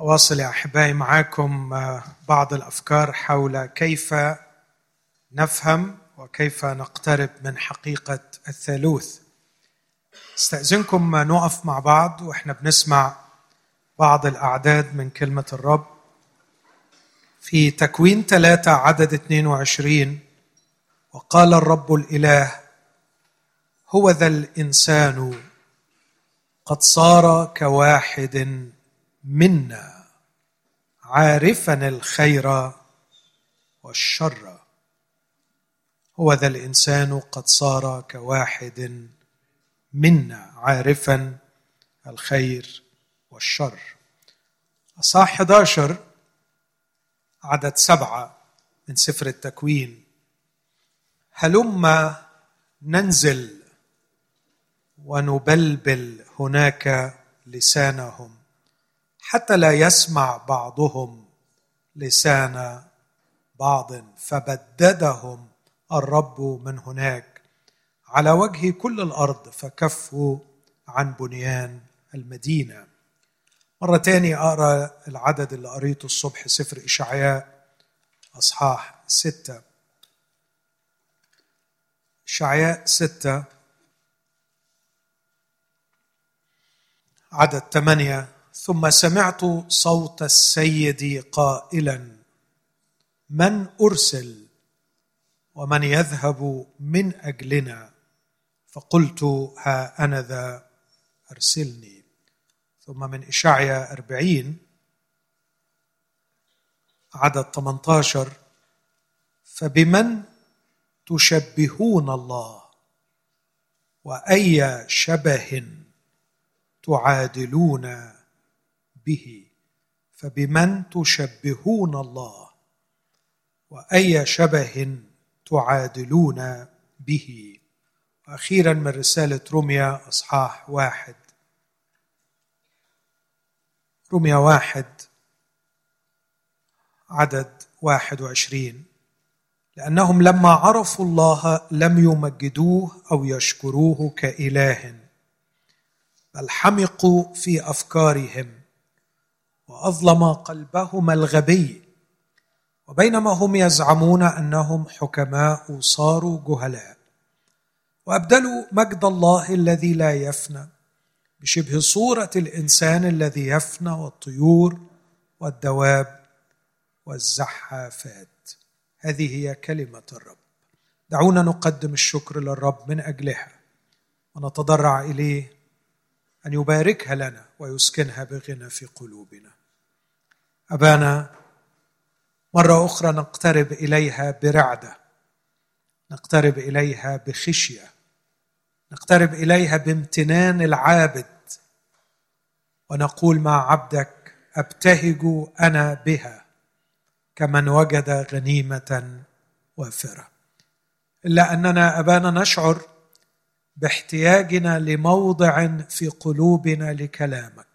أواصل يا أحبائي معاكم آه، بعض الأفكار حول كيف نفهم وكيف نقترب من حقيقة الثالوث. استأذنكم نقف مع بعض وإحنا بنسمع بعض الأعداد من كلمة الرب. في تكوين ثلاثة عدد 22 وقال الرب الإله هو ذا الإنسان قد صار كواحد منا عارفا الخير والشر. هو ذا الإنسان قد صار كواحد منا عارفا الخير والشر. اصحاح 11 عدد سبعة من سفر التكوين. هلم ننزل ونبلبل هناك لسانهم. حتى لا يسمع بعضهم لسان بعض فبددهم الرب من هناك على وجه كل الأرض فكفوا عن بنيان المدينة. مرة تاني أقرأ العدد اللي قريته الصبح سفر إشعياء أصحاح ستة. إشعياء ستة عدد ثمانيه ثم سمعت صوت السيد قائلا من أرسل؟ ومن يذهب من أجلنا؟ فقلت ها أنا ذا أرسلني. ثم من إشعيا أربعين عدد 18 فبمن تشبهون الله؟ وأي شبه تعادلون به. فبمن تشبهون الله؟ وأي شبه تعادلون به؟ وأخيرا من رسالة رميا أصحاح واحد. رميا واحد عدد واحد وعشرين. لأنهم لما عرفوا الله لم يمجدوه أو يشكروه كإله بل حمقوا في أفكارهم. وأظلم قلبهما الغبي وبينما هم يزعمون أنهم حكماء صاروا جهلاء. وأبدلوا مجد الله الذي لا يفنى بشبه صورة الإنسان الذي يفنى والطيور والدواب والزحافات. هذه هي كلمة الرب. دعونا نقدم الشكر للرب من أجلها ونتضرع إليه أن يباركها لنا ويسكنها بغنى في قلوبنا. أبانا مرة أخرى نقترب إليها برعدة نقترب إليها بخشية نقترب إليها بامتنان العابد ونقول مع عبدك أبتهج أنا بها كمن وجد غنيمة وافرة. إلا أننا أبانا نشعر باحتياجنا لموضع في قلوبنا لكلامك.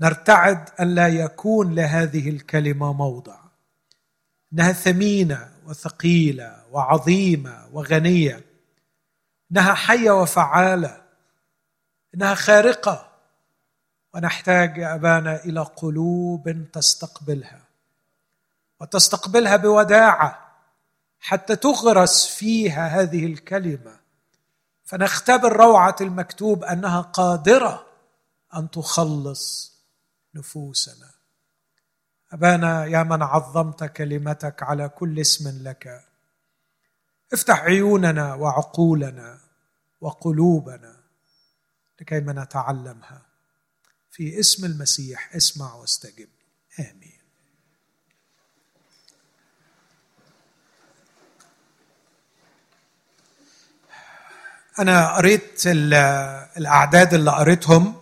نرتعد الا يكون لهذه الكلمة موضع. إنها ثمينة وثقيلة وعظيمة وغنية. إنها حية وفعالة. إنها خارقة. ونحتاج يا أبانا إلى قلوب تستقبلها. وتستقبلها بوداعة. حتى تغرس فيها هذه الكلمة. فنختبر روعة المكتوب أنها قادرة أن تخلص نفوسنا. أبانا يا من عظمت كلمتك على كل اسم لك. افتح عيوننا وعقولنا وقلوبنا لكيما نتعلمها. في اسم المسيح اسمع واستجب. آمين. أنا قريت الأعداد اللي قريتهم.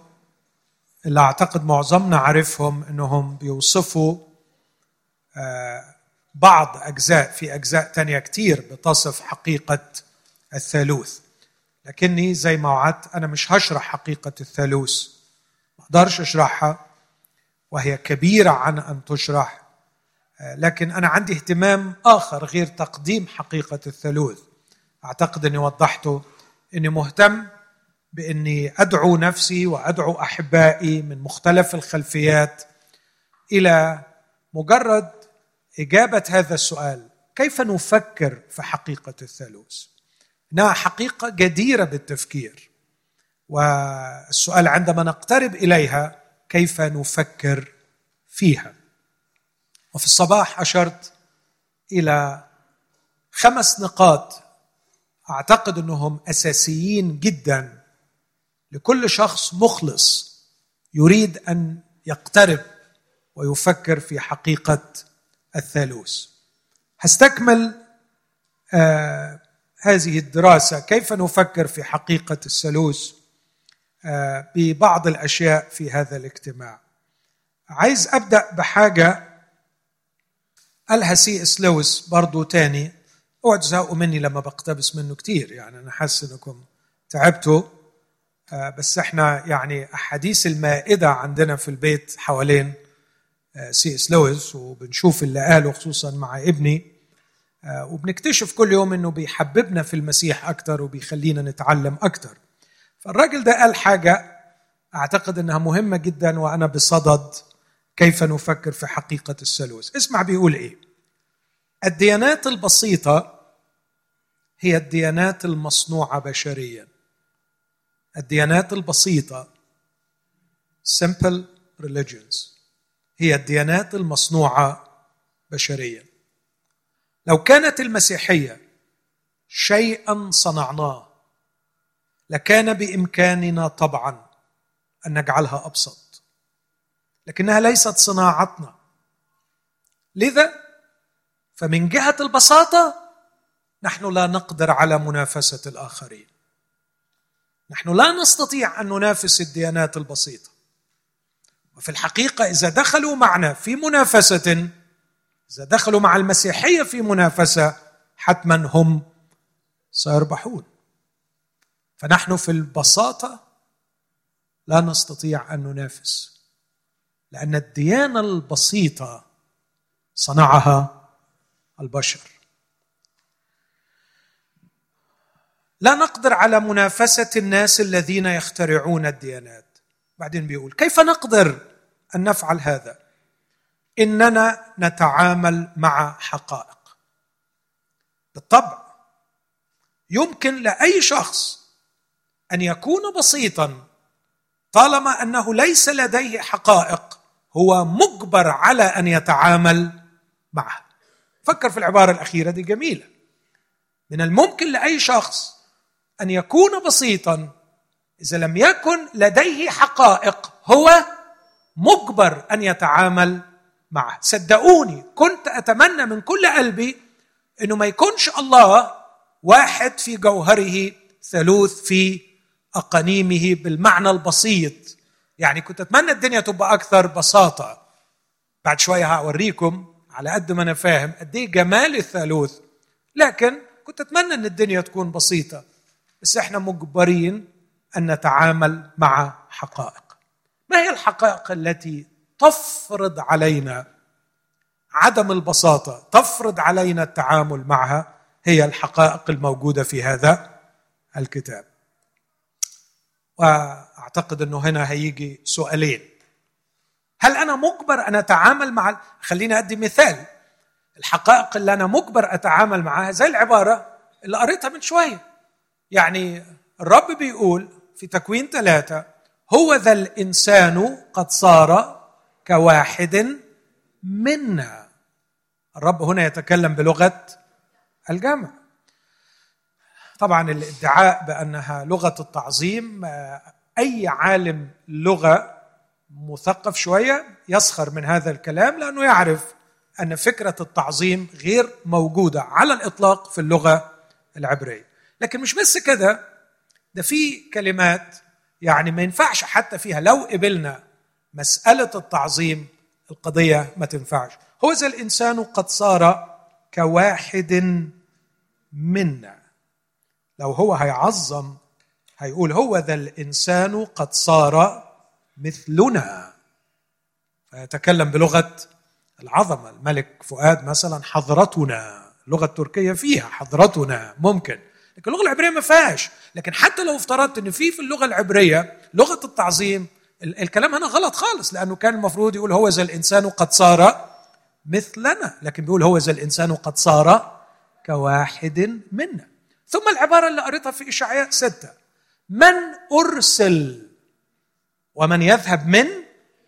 اللي أعتقد معظمنا عارفهم إنهم بيوصفوا آه، بعض أجزاء في أجزاء تانية كتير بتصف حقيقة الثالوث. لكني زي ما وعدت أنا مش هشرح حقيقة الثالوث ما أقدرش أشرحها وهي كبيرة عن أن تشرح آه، لكن أنا عندي اهتمام آخر غير تقديم حقيقة الثالوث. أعتقد إني وضحته إني مهتم بإني أدعو نفسي وأدعو أحبائي من مختلف الخلفيات إلى مجرد إجابة هذا السؤال كيف نفكر في حقيقة الثالوث؟ إنها حقيقة جديرة بالتفكير. والسؤال عندما نقترب إليها كيف نفكر فيها؟ وفي الصباح أشرت إلى خمس نقاط أعتقد إنهم أساسيين جدا لكل شخص مخلص يريد أن يقترب ويفكر في حقيقة الثالوث. هستكمل آه هذه الدراسة كيف نفكر في حقيقة الثالوث آه ببعض الأشياء في هذا الاجتماع. عايز أبدأ بحاجة قالها سي إس لويس برضو تاني. اوعوا تزهقوا مني لما بقتبس منه كتير يعني أنا حاسس إنكم تعبتوا. بس إحنا يعني أحاديث المائدة عندنا في البيت حوالين آه سي إس لويس وبنشوف اللي قاله خصوصا مع ابني. آه وبنكتشف كل يوم إنه بيحببنا في المسيح أكتر وبيخلينا نتعلم أكتر. فالراجل ده قال حاجة أعتقد إنها مهمة جدا وأنا بصدد كيف نفكر في حقيقة الثالوث اسمع بيقول إيه. الديانات البسيطة هي الديانات المصنوعة بشريا. الديانات البسيطة. Simple religions. هي الديانات المصنوعة بشريا. لو كانت المسيحية شيئا صنعناه لكان بإمكاننا طبعا أن نجعلها أبسط. لكنها ليست صناعتنا. لذا فمن جهة البساطة نحن لا نقدر على منافسة الآخرين. نحن لا نستطيع أن ننافس الديانات البسيطة. وفي الحقيقة إذا دخلوا معنا في منافسة إذا دخلوا مع المسيحية في منافسة حتما هم سيربحون. فنحن في البساطة لا نستطيع أن ننافس لأن الديانة البسيطة صنعها البشر. لا نقدر على منافسة الناس الذين يخترعون الديانات. بعدين بيقول كيف نقدر أن نفعل هذا؟ إننا نتعامل مع حقائق. بالطبع يمكن لأي شخص أن يكون بسيطا طالما أنه ليس لديه حقائق هو مجبر على أن يتعامل معها. فكر في العبارة الأخيرة دي جميلة. من الممكن لأي شخص أن يكون بسيطا. إذا لم يكن لديه حقائق هو مجبر أن يتعامل معها صدقوني كنت أتمنى من كل قلبي إنه ما يكونش الله واحد في جوهره ثالوث في أقانيمه بالمعنى البسيط. يعني كنت أتمنى الدنيا تبقى أكثر بساطة. بعد شوية هوريكم على قد ما أنا فاهم قد إيه جمال الثالوث. لكن كنت أتمنى إن الدنيا تكون بسيطة. بس إحنا مجبرين أن نتعامل مع حقائق. ما هي الحقائق التي تفرض علينا عدم البساطة تفرض علينا التعامل معها؟ هي الحقائق الموجودة في هذا الكتاب. وأعتقد إنه هنا هيجي سؤالين. هل أنا مجبر أن أتعامل مع خليني أدي مثال. الحقائق اللي أنا مجبر أتعامل معها زي العبارة اللي قريتها من شوية. يعني الرب بيقول في تكوين ثلاثة هو ذا الإنسان قد صار كواحد منا. الرب هنا يتكلم بلغة الجمع. طبعا الادعاء بأنها لغة التعظيم أي عالم لغة مثقف شوية يسخر من هذا الكلام لأنه يعرف أن فكرة التعظيم غير موجودة على الإطلاق في اللغة العبرية. لكن مش بس كده ده في كلمات يعني ما ينفعش حتى فيها. لو قبلنا مسألة التعظيم القضية ما تنفعش. هو ذا الإنسان قد صار كواحد منا. لو هو هيعظم هيقول هو ذا الإنسان قد صار مثلنا. فيتكلم بلغة العظمة. الملك فؤاد مثلا حضرتنا اللغة التركية فيها حضرتنا ممكن. لكن اللغة العبرية ما فيهاش. لكن حتى لو افترضت إن في في اللغة العبرية لغة التعظيم الكلام هنا غلط خالص لأنه كان المفروض يقول هو ذا الإنسان قد صار مثلنا لكن بيقول هو ذا الإنسان قد صار كواحد منا. ثم العبارة اللي قريتها في إشعياء ستة من أرسل ومن يذهب من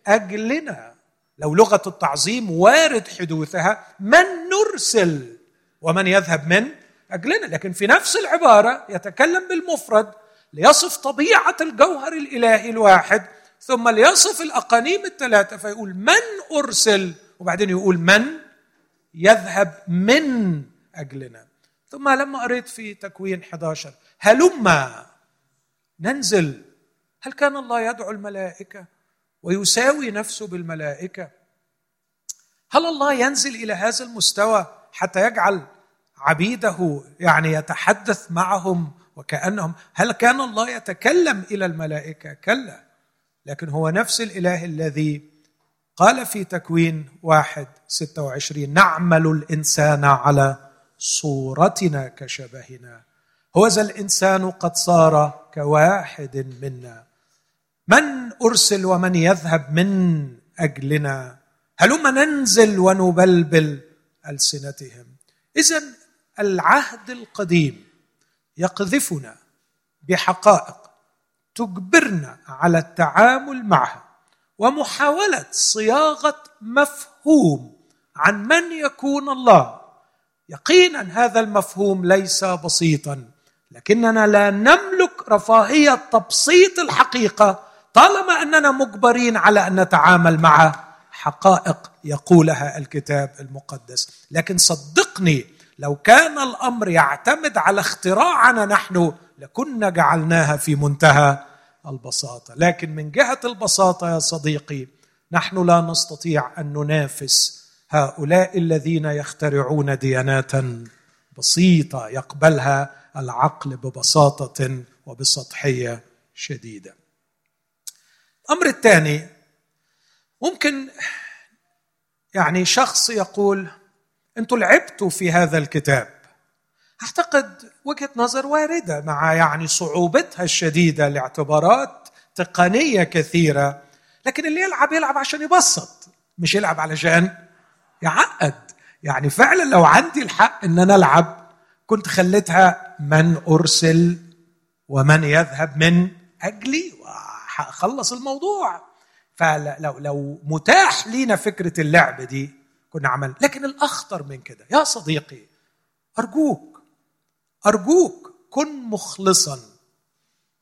أجلنا؟ لو لغة التعظيم وارد حدوثها من نرسل ومن يذهب من اجلنا لكن في نفس العبارة يتكلم بالمفرد ليصف طبيعة الجوهر الإلهي الواحد ثم ليصف الأقانيم الثلاثة فيقول من أرسل؟ وبعدين يقول من يذهب من اجلنا ثم لما قريت في تكوين 11 هلما ننزل هل كان الله يدعو الملائكة ويساوي نفسه بالملائكة؟ هل الله ينزل إلى هذا المستوى حتى يجعل عبيده يعني يتحدث معهم وكأنهم هل كان الله يتكلم إلى الملائكة؟ كلا. لكن هو نفس الإله الذي قال في تكوين واحد ستة وعشرين نعمل الإنسان على صورتنا كشبهنا. هو ذا الإنسان قد صار كواحد منا. من أرسل ومن يذهب من أجلنا؟ هلما ننزل ونبلبل ألسنتهم؟ إذا العهد القديم يقذفنا بحقائق تجبرنا على التعامل معها ومحاولة صياغة مفهوم عن من يكون الله. يقينا هذا المفهوم ليس بسيطا لكننا لا نملك رفاهية تبسيط الحقيقة طالما أننا مجبرين على أن نتعامل مع حقائق يقولها الكتاب المقدس. لكن صدقني لو كان الأمر يعتمد على اختراعنا نحن لكنا جعلناها في منتهى البساطة. لكن من جهة البساطة يا صديقي نحن لا نستطيع أن ننافس هؤلاء الذين يخترعون ديانات بسيطة يقبلها العقل ببساطة وبسطحية شديدة. الأمر الثاني ممكن يعني شخص يقول أنتم لعبتوا في هذا الكتاب. أعتقد وجهة نظر واردة مع يعني صعوبتها الشديدة لاعتبارات تقنية كثيرة. لكن اللي يلعب يلعب عشان يبسط مش يلعب علشان يعقد. يعني فعلا لو عندي الحق إن أنا ألعب كنت خليتها من أرسل ومن يذهب من أجلي وخلص الموضوع. فلو لو متاح لينا فكرة اللعب دي كنا عملنا. لكن الأخطر من كده يا صديقي أرجوك أرجوك كن مخلصا.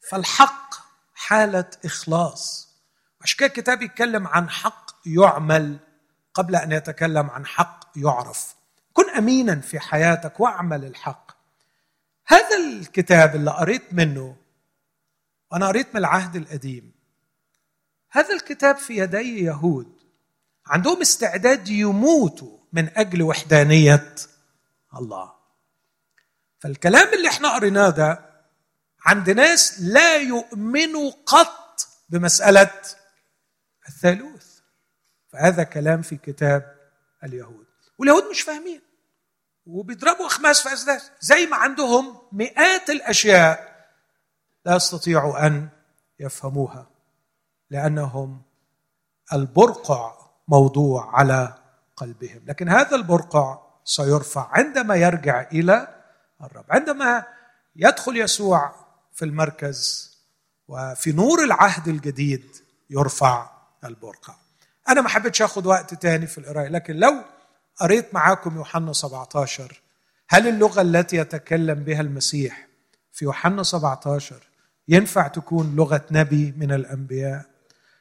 فالحق حالة إخلاص. عشان كده الكتاب يتكلم عن حق يعمل قبل أن يتكلم عن حق يعرف. كن امينا في حياتك واعمل الحق. هذا الكتاب اللي قريت منه وأنا قريت من العهد القديم هذا الكتاب في يدي يهود. عندهم استعداد يموتوا من أجل وحدانية الله. فالكلام اللي إحنا قريناه ده عند ناس لا يؤمنوا قط بمسألة الثالوث. فهذا كلام في كتاب اليهود. واليهود مش فاهمين. وبيضربوا أخماس في أسداس. زي ما عندهم مئات الأشياء لا يستطيعوا أن يفهموها. لأنهم البرقع. موضوع على قلبهم. لكن هذا البرقع سيرفع عندما يرجع إلى الرب. عندما يدخل يسوع في المركز وفي نور العهد الجديد يرفع البرقع. أنا ما حبيتش أخذ وقت تاني في القراية لكن لو قريت معاكم يوحنا 17 هل اللغة التي يتكلم بها المسيح في يوحنا 17 ينفع تكون لغة نبي من الأنبياء؟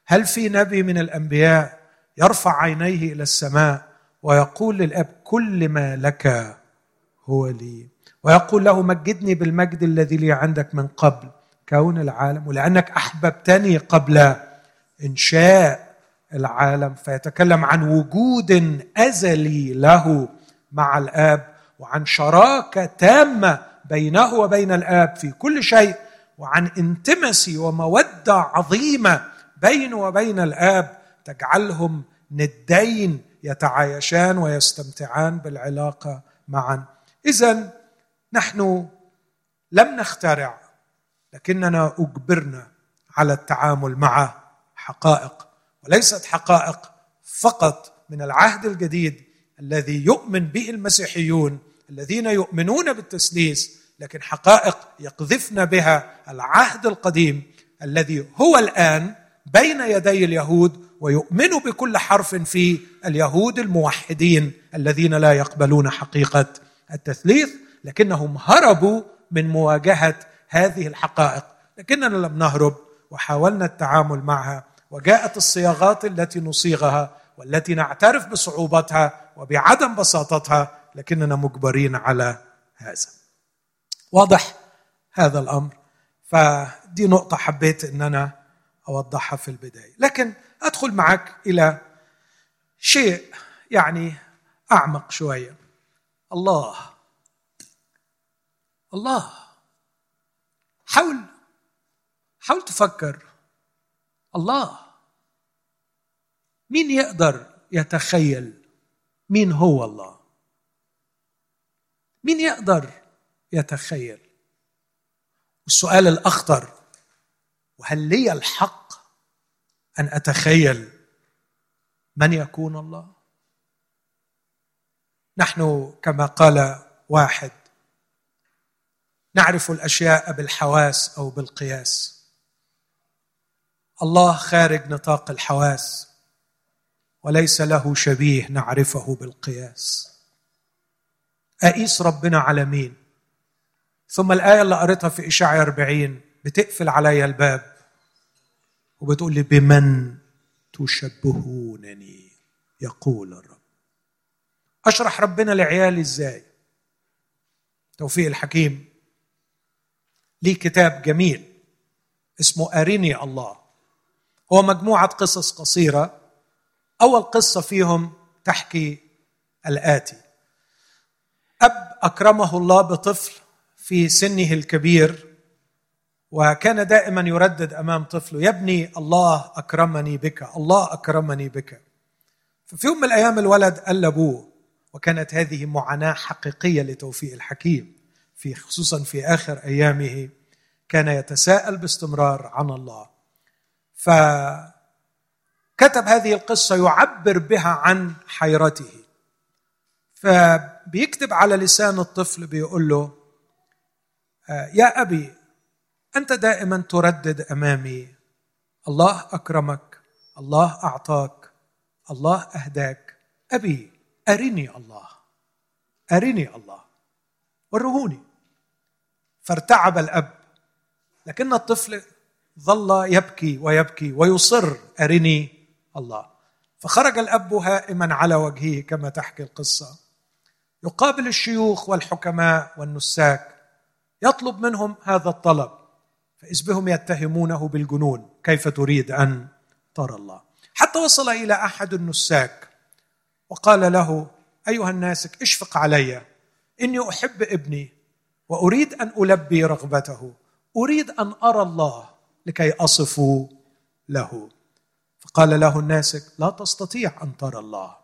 هل في نبي من الأنبياء يرفع عينيه إلى السماء ويقول للأب كل ما لك هو لي. ويقول له مجدني بالمجد الذي لي عندك من قبل كون العالم ولأنك أحببتني قبل إنشاء العالم. فيتكلم عن وجود أزلي له مع الآب وعن شراكة تامة بينه وبين الآب في كل شيء وعن انتمسي ومودة عظيمة بينه وبين الآب تجعلهم ندين يتعايشان ويستمتعان بالعلاقة معا. اذا نحن لم نخترع لكننا أجبرنا على التعامل مع حقائق وليست حقائق فقط من العهد الجديد الذي يؤمن به المسيحيون الذين يؤمنون بالتسليس لكن حقائق يقذفن بها العهد القديم الذي هو الآن بين يدي اليهود ويؤمن بكل حرف في اليهود الموحدين الذين لا يقبلون حقيقة التثليث لكنهم هربوا من مواجهة هذه الحقائق. لكننا لم نهرب وحاولنا التعامل معها وجاءت الصياغات التي نصيغها والتي نعترف بصعوبتها وبعدم بساطتها لكننا مجبرين على هذا. واضح هذا الأمر؟ فدي نقطة حبيت ان أنا أوضحها في البداية. لكن أدخل معك إلى شيء يعني أعمق شوية. الله. الله. حاول. حاول تفكر. الله. مين يقدر يتخيل مين هو الله؟ مين يقدر يتخيل؟ السؤال الأخطر وهل لي الحق أن أتخيل من يكون الله؟ نحن كما قال واحد نعرف الأشياء بالحواس أو بالقياس. الله خارج نطاق الحواس وليس له شبيه نعرفه بالقياس. أقيس ربنا على مين؟ ثم الآية اللي قريتها في إشاعة 40 بتقفل علي الباب. وبتقول لي بمن تشبهونني؟ يقول الرب. أشرح ربنا لعيالي إزاي؟ توفيق الحكيم. ليه كتاب جميل اسمه أرني الله. هو مجموعة قصص قصيرة. أول قصة فيهم تحكي الآتي. أب أكرمه الله بطفل في سنه الكبير. وكان دائما يردد أمام طفله يا ابني الله أكرمني بك الله أكرمني بك. ففي يوم من الأيام الولد قال لأبوه وكانت هذه معاناة حقيقية لتوفيق الحكيم في خصوصا في آخر أيامه كان يتساءل باستمرار عن الله. فكتب هذه القصة يعبر بها عن حيرته. فبيكتب على لسان الطفل بيقول له يا أبي أنت دائما تردد أمامي. الله أكرمك. الله أعطاك. الله أهداك. أبي أرني الله. أرني الله. ورهوني. فارتعب الأب. لكن الطفل ظل يبكي ويبكي ويصر. أرني الله. فخرج الأب هائما على وجهه كما تحكي القصة. يقابل الشيوخ والحكماء والنساك. يطلب منهم هذا الطلب. فإذ بهم يتهمونه بالجنون كيف تريد أن ترى الله. حتى وصل إلى أحد النساك وقال له أيها الناسك اشفق علي إني أحب ابني وأريد أن ألبي رغبته أريد أن أرى الله لكي أصف له. فقال له الناسك لا تستطيع أن ترى الله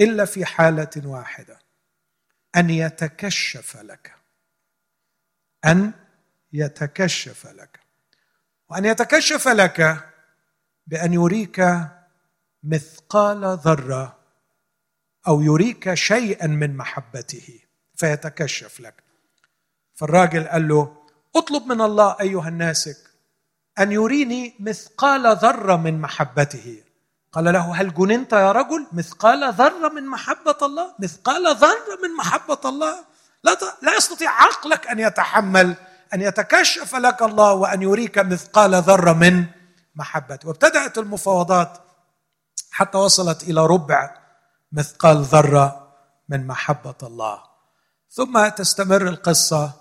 إلا في حالة واحدة أن يتكشف لك أن يتكشف لك. وأن يتكشف لك بأن يريك مثقال ذرة أو يريك شيئا من محبته فيتكشف لك. فالراجل قال له اطلب من الله أيها الناسك أن يريني مثقال ذرة من محبته. قال له هل جننت يا رجل مثقال ذرة من محبة الله؟ مثقال ذرة من محبة الله؟ لا لا يستطيع عقلك أن يتحمل أن يتكشف لك الله وأن يريك مثقال ذرة من محبته. وابتدأت المفاوضات حتى وصلت إلى ربع مثقال ذرة من محبة الله. ثم تستمر القصة.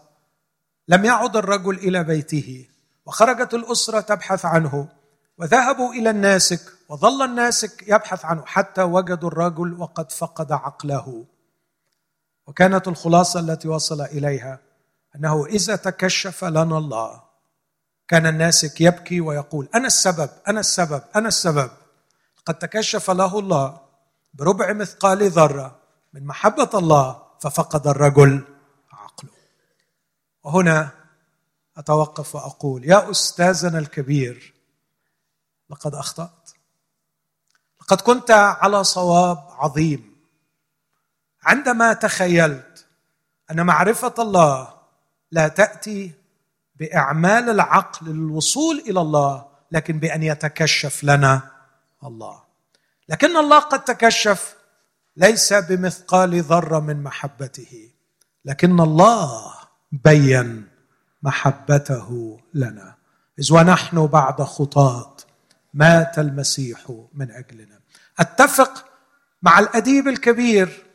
لم يعد الرجل إلى بيته وخرجت الأسرة تبحث عنه وذهبوا إلى الناسك وظل الناسك يبحث عنه حتى وجدوا الرجل وقد فقد عقله. وكانت الخلاصة التي وصل إليها أنه إذا تكشف لنا الله كان الناسك يبكي ويقول أنا السبب أنا السبب أنا السبب. قد تكشف له الله بربع مثقال ذرة من محبة الله ففقد الرجل عقله. وهنا أتوقف وأقول يا أستاذنا الكبير لقد أخطأت. لقد كنت على صواب عظيم. عندما تخيلت أن معرفة الله لا تأتي بأعمال العقل للوصول إلى الله لكن بأن يتكشف لنا الله. لكن الله قد تكشف ليس بمثقال ذرة من محبته لكن الله بين محبته لنا. إذ ونحن بعد خطاة مات المسيح من أجلنا. أتفق مع الأديب الكبير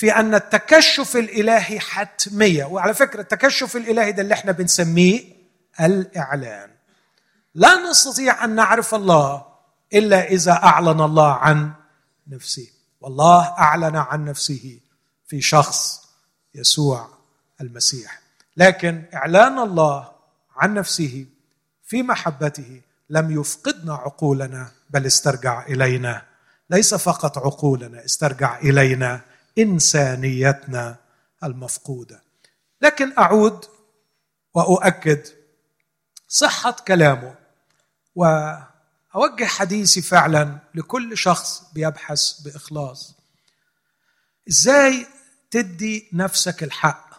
في أن التكشف الإلهي حتمية. وعلى فكرة التكشف الإلهي ده اللي إحنا بنسميه الإعلان. لا نستطيع أن نعرف الله إلا إذا أعلن الله عن نفسه. والله أعلن عن نفسه في شخص يسوع المسيح. لكن إعلان الله عن نفسه في محبته لم يفقدنا عقولنا بل استرجع إلينا. ليس فقط عقولنا استرجع إلينا إنسانيتنا المفقودة. لكن أعود وأؤكد صحة كلامه وأوجه حديثي فعلا لكل شخص بيبحث بإخلاص. إزاي تدي نفسك الحق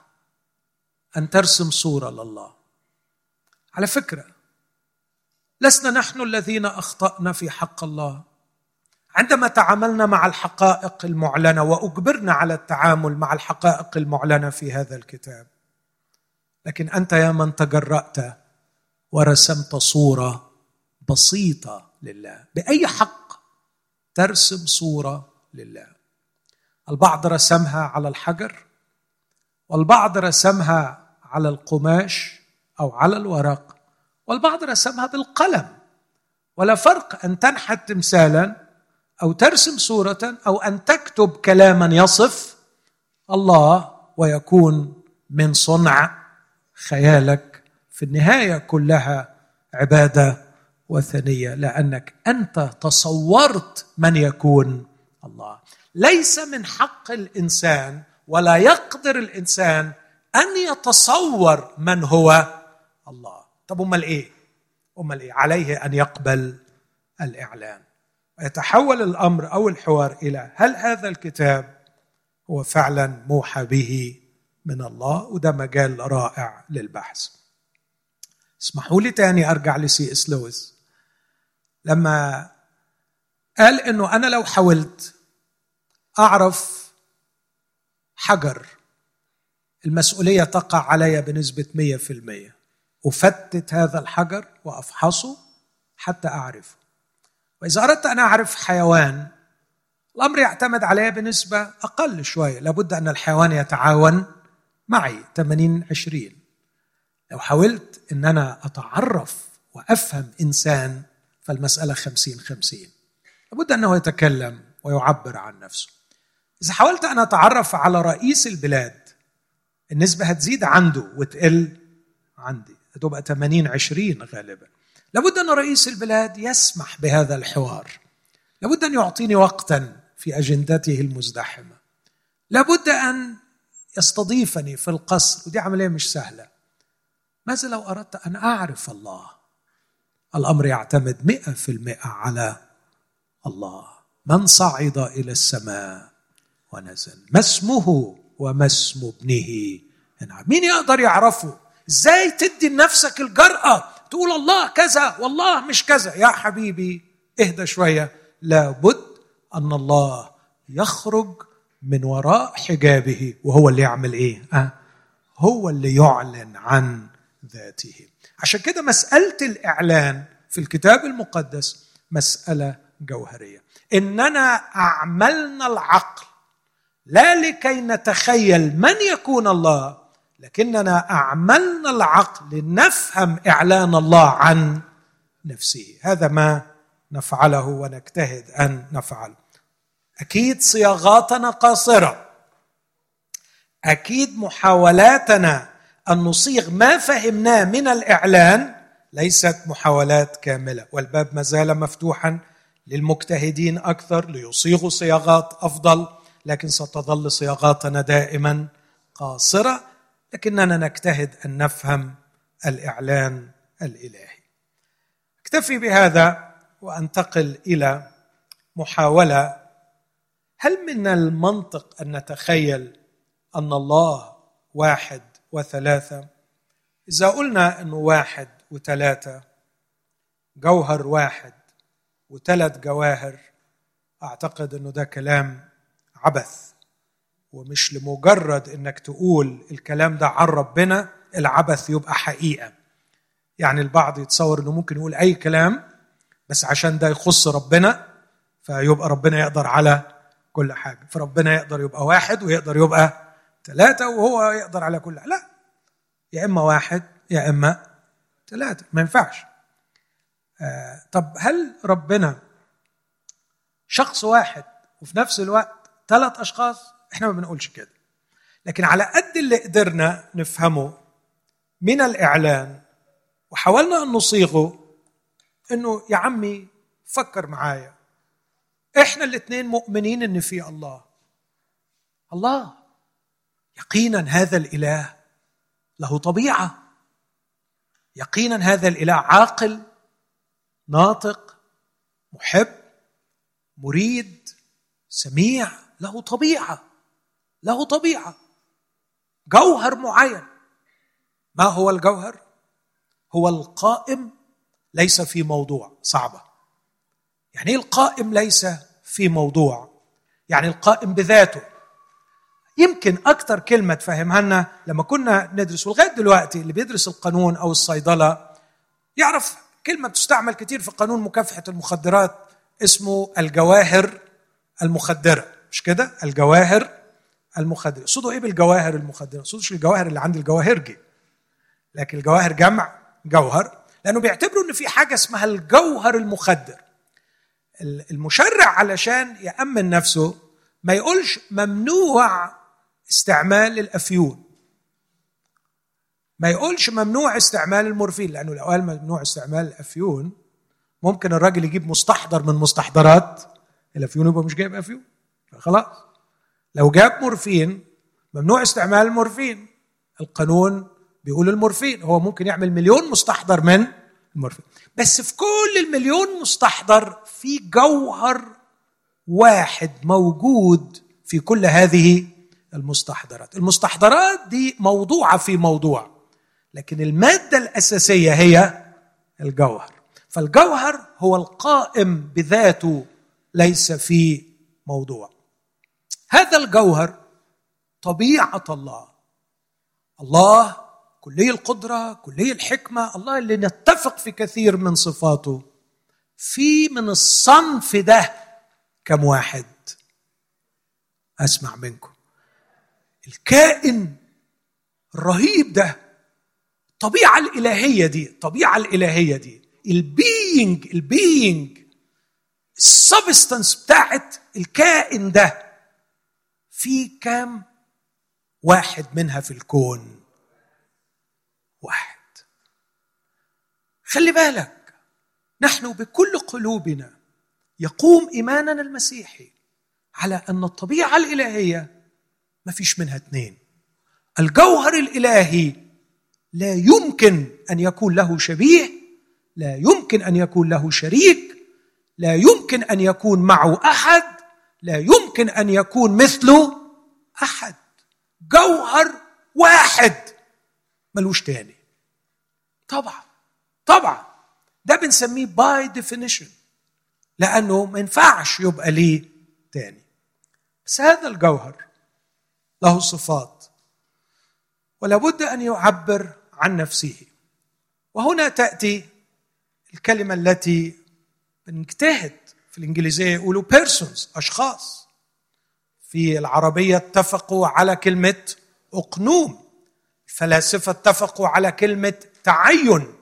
أن ترسم صورة لله؟ على فكرة لسنا نحن الذين أخطأنا في حق الله. عندما تعاملنا مع الحقائق المعلنة وأجبرنا على التعامل مع الحقائق المعلنة في هذا الكتاب لكن أنت يا من تجرأت ورسمت صورة بسيطة لله بأي حق ترسم صورة لله. البعض رسمها على الحجر والبعض رسمها على القماش أو على الورق والبعض رسمها بالقلم. ولا فرق أن تنحت تمثالا أو ترسم صورة أو أن تكتب كلاما يصف الله ويكون من صنع خيالك في النهاية كلها عبادة وثنية لأنك أنت تصورت من يكون الله. ليس من حق الإنسان ولا يقدر الإنسان أن يتصور من هو الله. طب أمال إيه؟ أمال إيه؟ عليه أن يقبل الإعلان. يتحول الأمر أو الحوار إلى هل هذا الكتاب هو فعلا موحى به من الله وده مجال رائع للبحث. اسمحوا لي تاني أرجع لسي إس لويس. لما قال إنه أنا لو حاولت أعرف حجر المسؤولية تقع علي بنسبة 100% أفتت هذا الحجر وأفحصه حتى أعرفه. وإذا أردت أن أعرف حيوان الأمر يعتمد عليه بنسبة أقل شوية لابد أن الحيوان يتعاون معي. 80 20 لو حاولت أن أنا أتعرف وأفهم إنسان فالمسألة 50 50 لابد أنه يتكلم ويعبر عن نفسه. إذا حاولت أن أتعرف على رئيس البلاد النسبة هتزيد عنده وتقل عندي. هتبقى 80 20 غالبا. لابد أن رئيس البلاد يسمح بهذا الحوار. لابد أن يعطيني وقتا في أجندته المزدحمة. لابد أن يستضيفني في القصر. ودي عملية مش سهلة. ماذا لو أردت أن أعرف الله؟ الأمر يعتمد مئة في المئة على الله. من صعد إلى السماء ونزل. ما اسمه وما اسم ابنه؟ مين يقدر يعرفه؟ إزاي تدي لنفسك الجرأة تقول الله كذا والله مش كذا. يا حبيبي اهدى شوية. لابد أن الله يخرج من وراء حجابه. وهو اللي يعمل إيه؟ أه؟ هو اللي يعلن عن ذاته. عشان كده مسألة الإعلان في الكتاب المقدس مسألة جوهرية. إننا أعملنا العقل. لا لكي نتخيل من يكون الله. لكننا أعملنا العقل لنفهم إعلان الله عن نفسه. هذا ما نفعله ونجتهد أن نفعله أكيد صياغاتنا قاصرة. أكيد محاولاتنا أن نصيغ ما فهمناه من الإعلان ليست محاولات كاملة والباب ما زال مفتوحا للمجتهدين أكثر ليصيغوا صياغات أفضل لكن ستظل صياغاتنا دائما قاصرة. لكننا نجتهد أن نفهم الإعلان الإلهي. أكتفي بهذا وأنتقل إلى محاولة. هل من المنطق أن نتخيل أن الله واحد وثلاثة؟ إذا قلنا إنه واحد وثلاثة جوهر واحد وثلاث جواهر أعتقد إنه ده كلام عبث. ومش لمجرد إنك تقول الكلام ده عن ربنا العبث يبقى حقيقة. يعني البعض يتصور إنه ممكن يقول أي كلام بس عشان ده يخص ربنا فيبقى ربنا يقدر على كل حاجة. فربنا يقدر يبقى واحد ويقدر يبقى ثلاثة وهو يقدر على كل حاجة. لا يا إما واحد يا إما ثلاثة ما ينفعش. آه طب هل ربنا شخص واحد وفي نفس الوقت ثلاث أشخاص؟ إحنا ما بنقولش كده. لكن على قد اللي قدرنا نفهمه من الاعلان وحاولنا أن نصيغه إنه يا عمي فكر معايا. إحنا الاثنين مؤمنين إن في الله. الله يقينا هذا الإله له طبيعة. يقينا هذا الإله عاقل ناطق محب مريد سميع له طبيعة. له طبيعة. جوهر معين. ما هو الجوهر؟ هو القائم ليس في موضوع. صعبة. يعني إيه القائم ليس في موضوع؟ يعني القائم بذاته. يمكن أكثر كلمة تفهمها لنا لما كنا ندرس ولغاية دلوقتي اللي بيدرس القانون أو الصيدلة يعرف كلمة بتستعمل كتير في قانون مكافحة المخدرات اسمه الجواهر المخدرة. مش كده؟ الجواهر المخدره يقصدوا إيه بالجواهر المخدره يقصدوش الجواهر اللي عند الجواهرجي لكن الجواهر جمع جوهر لأنه بيعتبروا إن في حاجة اسمها الجوهر المخدر. المشرع علشان يأمن نفسه ما يقولش ممنوع استعمال الأفيون. ما يقولش ممنوع استعمال المورفين لأنه لو قال ممنوع استعمال الأفيون ممكن الراجل يجيب مستحضر من مستحضرات الأفيون يبقى مش جايب أفيون. خلاص. لو جاب مورفين ممنوع استعمال المورفين. القانون بيقول المورفين هو ممكن يعمل مليون مستحضر من المورفين. بس في كل المليون مستحضر في جوهر واحد موجود في كل هذه المستحضرات. المستحضرات دي موضوعة في موضوع لكن المادة الأساسية هي الجوهر. فالجوهر هو القائم بذاته ليس في موضوع. هذا الجوهر طبيعة الله. الله كلي القدرة كلي الحكمة الله اللي نتفق في كثير من صفاته. في من الصنف ده كم واحد؟ أسمع منكم. الكائن الرهيب ده الطبيعه الإلهية دي الطبيعه الإلهية دي ال being ال being ال substance بتاعت الكائن ده. في كام واحد منها في الكون؟ واحد. خلي بالك نحن بكل قلوبنا يقوم إيماننا المسيحي على أن الطبيعة الإلهية ما فيش منها اثنين الجوهر الإلهي لا يمكن أن يكون له شبيه لا يمكن أن يكون له شريك لا يمكن أن يكون معه أحد لا يمكن أن يكون مثله أحد. جوهر واحد. ملوش تاني. طبعا طبعا. ده بنسميه by definition لأنه ما ينفعش يبقى ليه تاني. بس هذا الجوهر له صفات. ولا بد أن يعبر عن نفسه. وهنا تأتي الكلمة التي بنجتهد في الإنجليزية يقولوا persons أشخاص. في العربية اتفقوا على كلمة أقنوم. الفلاسفة اتفقوا على كلمة تعين.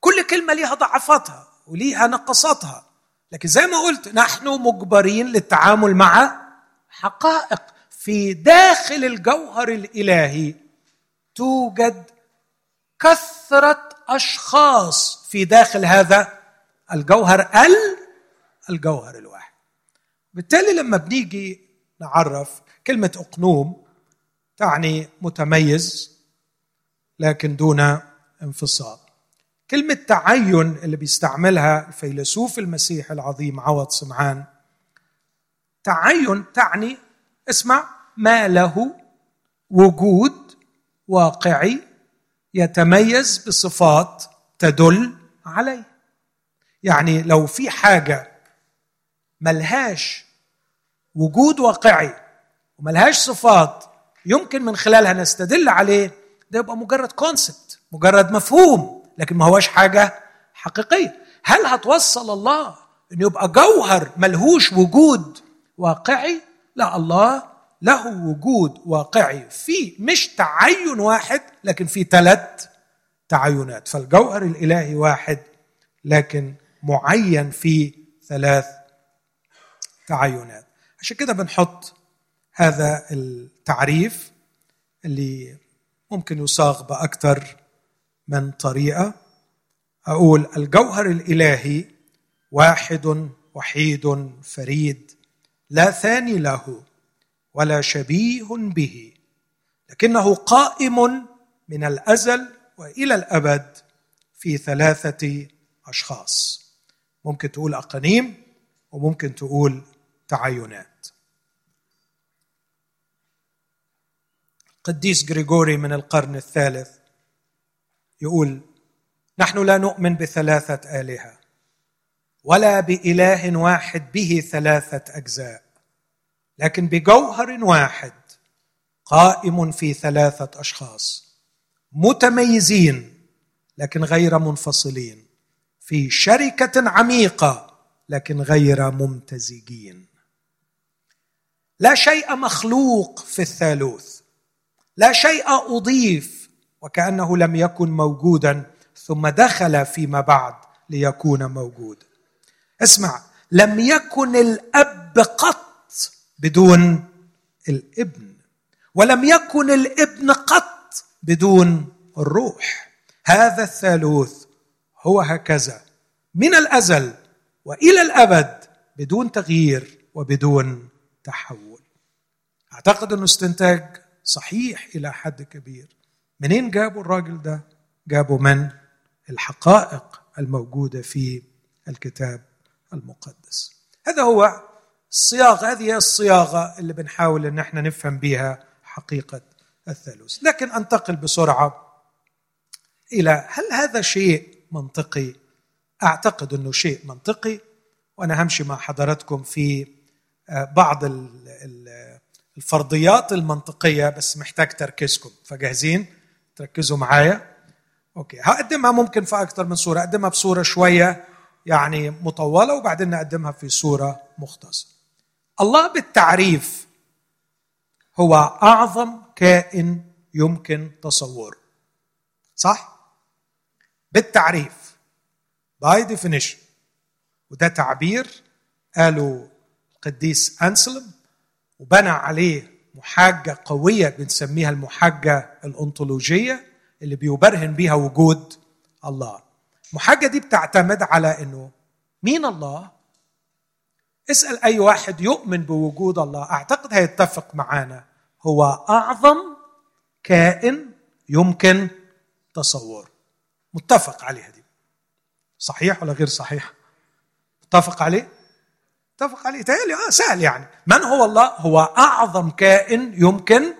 كل كلمة ليها ضعفاتها وليها نقصاتها لكن زي ما قلت نحن مجبرين للتعامل مع حقائق. في داخل الجوهر الإلهي توجد كثرة أشخاص في داخل هذا الجوهر ال الجوهر الواحد. بالتالي لما بنيجي نعرف كلمة أقنوم تعني متميز لكن دون انفصال. كلمة تعين اللي بيستعملها الفيلسوف المسيحي العظيم عوض سمعان تعين تعني اسمع ما له وجود واقعي يتميز بصفات تدل عليه. يعني لو في حاجة ملهاش وجود واقعي وملهاش صفات يمكن من خلالها نستدل عليه ده يبقى مجرد كونسبت مجرد مفهوم لكن ما هوش حاجة حقيقية. هل هتوصل الله انه يبقى جوهر ملهوش وجود واقعي؟ لا الله له وجود واقعي. في مش تعين واحد لكن في ثلاث تعينات. فالجوهر الإلهي واحد لكن معين في ثلاث تعينات. عشان كده بنحط هذا التعريف اللي ممكن يصاغ باكثر من طريقة. أقول الجوهر الإلهي واحد وحيد فريد لا ثاني له ولا شبيه به لكنه قائم من الأزل وإلى الأبد في ثلاثة أشخاص. ممكن تقول أقانيم وممكن تقول تعينات. قديس غريغوري من القرن الثالث يقول نحن لا نؤمن بثلاثة آلهة ولا بإله واحد به ثلاثة أجزاء لكن بجوهر واحد قائم في ثلاثة أشخاص متميزين لكن غير منفصلين. في شركة عميقة لكن غير ممتزجين. لا شيء مخلوق في الثالوث. لا شيء أضيف وكأنه لم يكن موجودا ثم دخل فيما بعد ليكون موجودا اسمع لم يكن الأب قط بدون الابن ولم يكن الابن قط بدون الروح. هذا الثالوث هو هكذا. من الأزل وإلى الأبد بدون تغيير وبدون تحول. أعتقد انه استنتاج صحيح إلى حد كبير. منين جابوا الراجل ده؟ جابوا من؟ الحقائق الموجودة في الكتاب المقدس. هذا هو الصياغة هذه هي الصياغة اللي بنحاول إن إحنا نفهم بها حقيقة الثالوث. لكن أنتقل بسرعة إلى هل هذا شيء منطقي. أعتقد إنه شيء منطقي وأنا همشي مع حضراتكم في آه، بعض الفرضيات المنطقية بس محتاج تركيزكم. فجاهزين؟ تركزوا معايا. okay هقدمها ممكن في أكثر من صورة. أقدمها بصورة شوية يعني مطولة وبعدين نقدمها في صورة مختصره الله بالتعريف هو أعظم كائن يمكن تصوره. صح؟ بالتعريف. by definition وده تعبير قاله القديس أنسلم وبنى عليه محاجة قوية بنسميها المحاجة الأنطولوجية اللي بيبرهن بيها وجود الله. المحاجة دي بتعتمد على إنه مين الله؟ اسأل أي واحد يؤمن بوجود الله. أعتقد هيتفق معانا. هو أعظم كائن يمكن تصوره. متفق عليها دي. صحيح ولا غير صحيح؟ متفق عليه؟ متفق عليه. تهيألي آه سهل يعني. من هو الله؟ هو أعظم كائن يمكن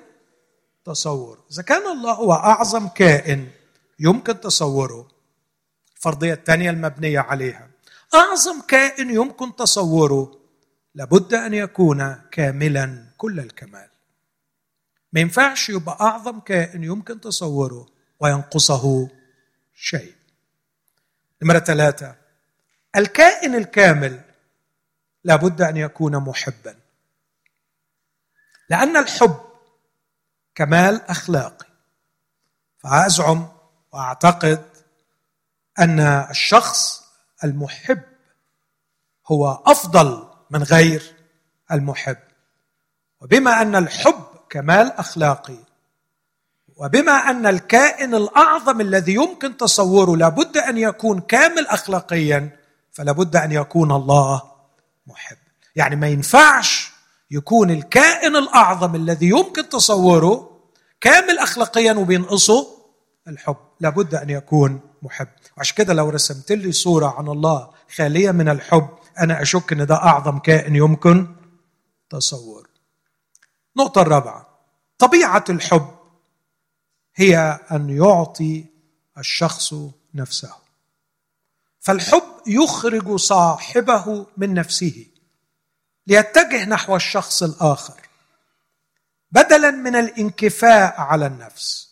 تصوره. إذا كان الله هو أعظم كائن يمكن تصوره الفرضية الثانية المبنية عليها. أعظم كائن يمكن تصوره لابد أن يكون كاملا كل الكمال. ما ينفعش يبقى أعظم كائن يمكن تصوره وينقصه شيء. نمرة ثلاثة. الكائن الكامل لابد أن يكون محبا. لأن الحب كمال أخلاقي. فأزعم وأعتقد أن الشخص المحب هو أفضل من غير المحب. وبما أن الحب كمال أخلاقي وبما أن الكائن الأعظم الذي يمكن تصوره لابد أن يكون كامل اخلاقيا فلابد أن يكون الله محب. يعني ما ينفعش يكون الكائن الأعظم الذي يمكن تصوره كامل اخلاقيا وبينقصه الحب. لابد أن يكون محب. وعشان كده لو رسمت لي صورة عن الله خالية من الحب أنا أشك إن ده أعظم كائن يمكن تصور النقطه الرابعة طبيعة الحب هي أن يعطي الشخص نفسه. فالحب يخرج صاحبه من نفسه ليتجه نحو الشخص الآخر بدلا من الانكفاء على النفس.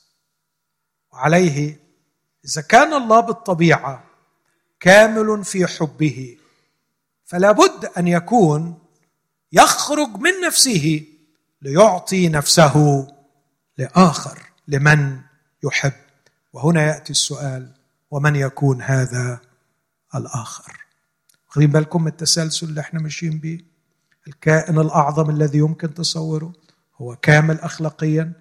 وعليه إذا كان الله بالطبيعة كامل في حبه فلا بد أن يكون يخرج من نفسه ليعطي نفسه لآخر. لمن يحب. وهنا يأتي السؤال ومن يكون هذا الآخر؟ واخدين بالكم من التسلسل اللي إحنا ماشيين بيه؟ الكائن الأعظم الذي يمكن تصوره هو كامل اخلاقيا.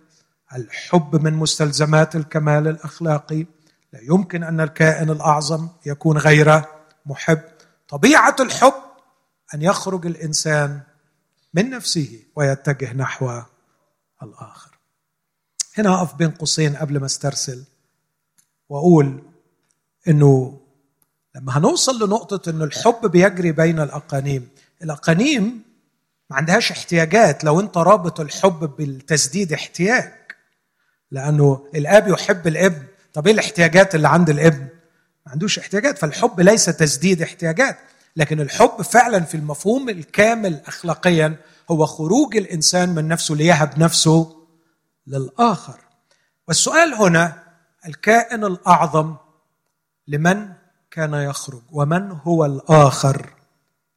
الحب من مستلزمات الكمال الأخلاقي. لا يمكن أن الكائن الأعظم يكون غير محب. طبيعة الحب أن يخرج الإنسان من نفسه ويتجه نحو الآخر. هنا أقف بين قوسين قبل ما استرسل وأقول إنه لما هنوصل لنقطة إنه الحب بيجري بين الأقانيم الأقانيم ما عندهاش احتياجات. لو أنت رابط الحب بالتسديد احتياج لأنه الآب يحب الابن طب إيه الاحتياجات اللي عند الابن ما عندوش احتياجات. فالحب ليس تسديد احتياجات لكن الحب فعلا في المفهوم الكامل اخلاقيا هو خروج الإنسان من نفسه ليهب نفسه للآخر. والسؤال هنا الكائن الأعظم لمن كان يخرج؟ ومن هو الآخر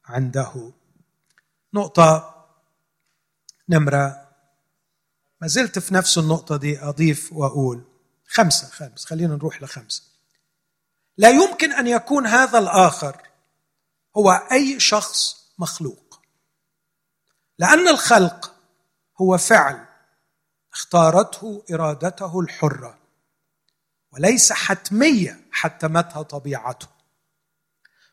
عنده؟ نقطة نمرة. ما زلت في نفس النقطة دي أضيف وأقول خمسة خمس. خلينا نروح لخمسه لا يمكن أن يكون هذا الآخر هو أي شخص مخلوق لأن الخلق هو فعل. اختارته إرادته الحرة وليس حتمية حتمتها طبيعته.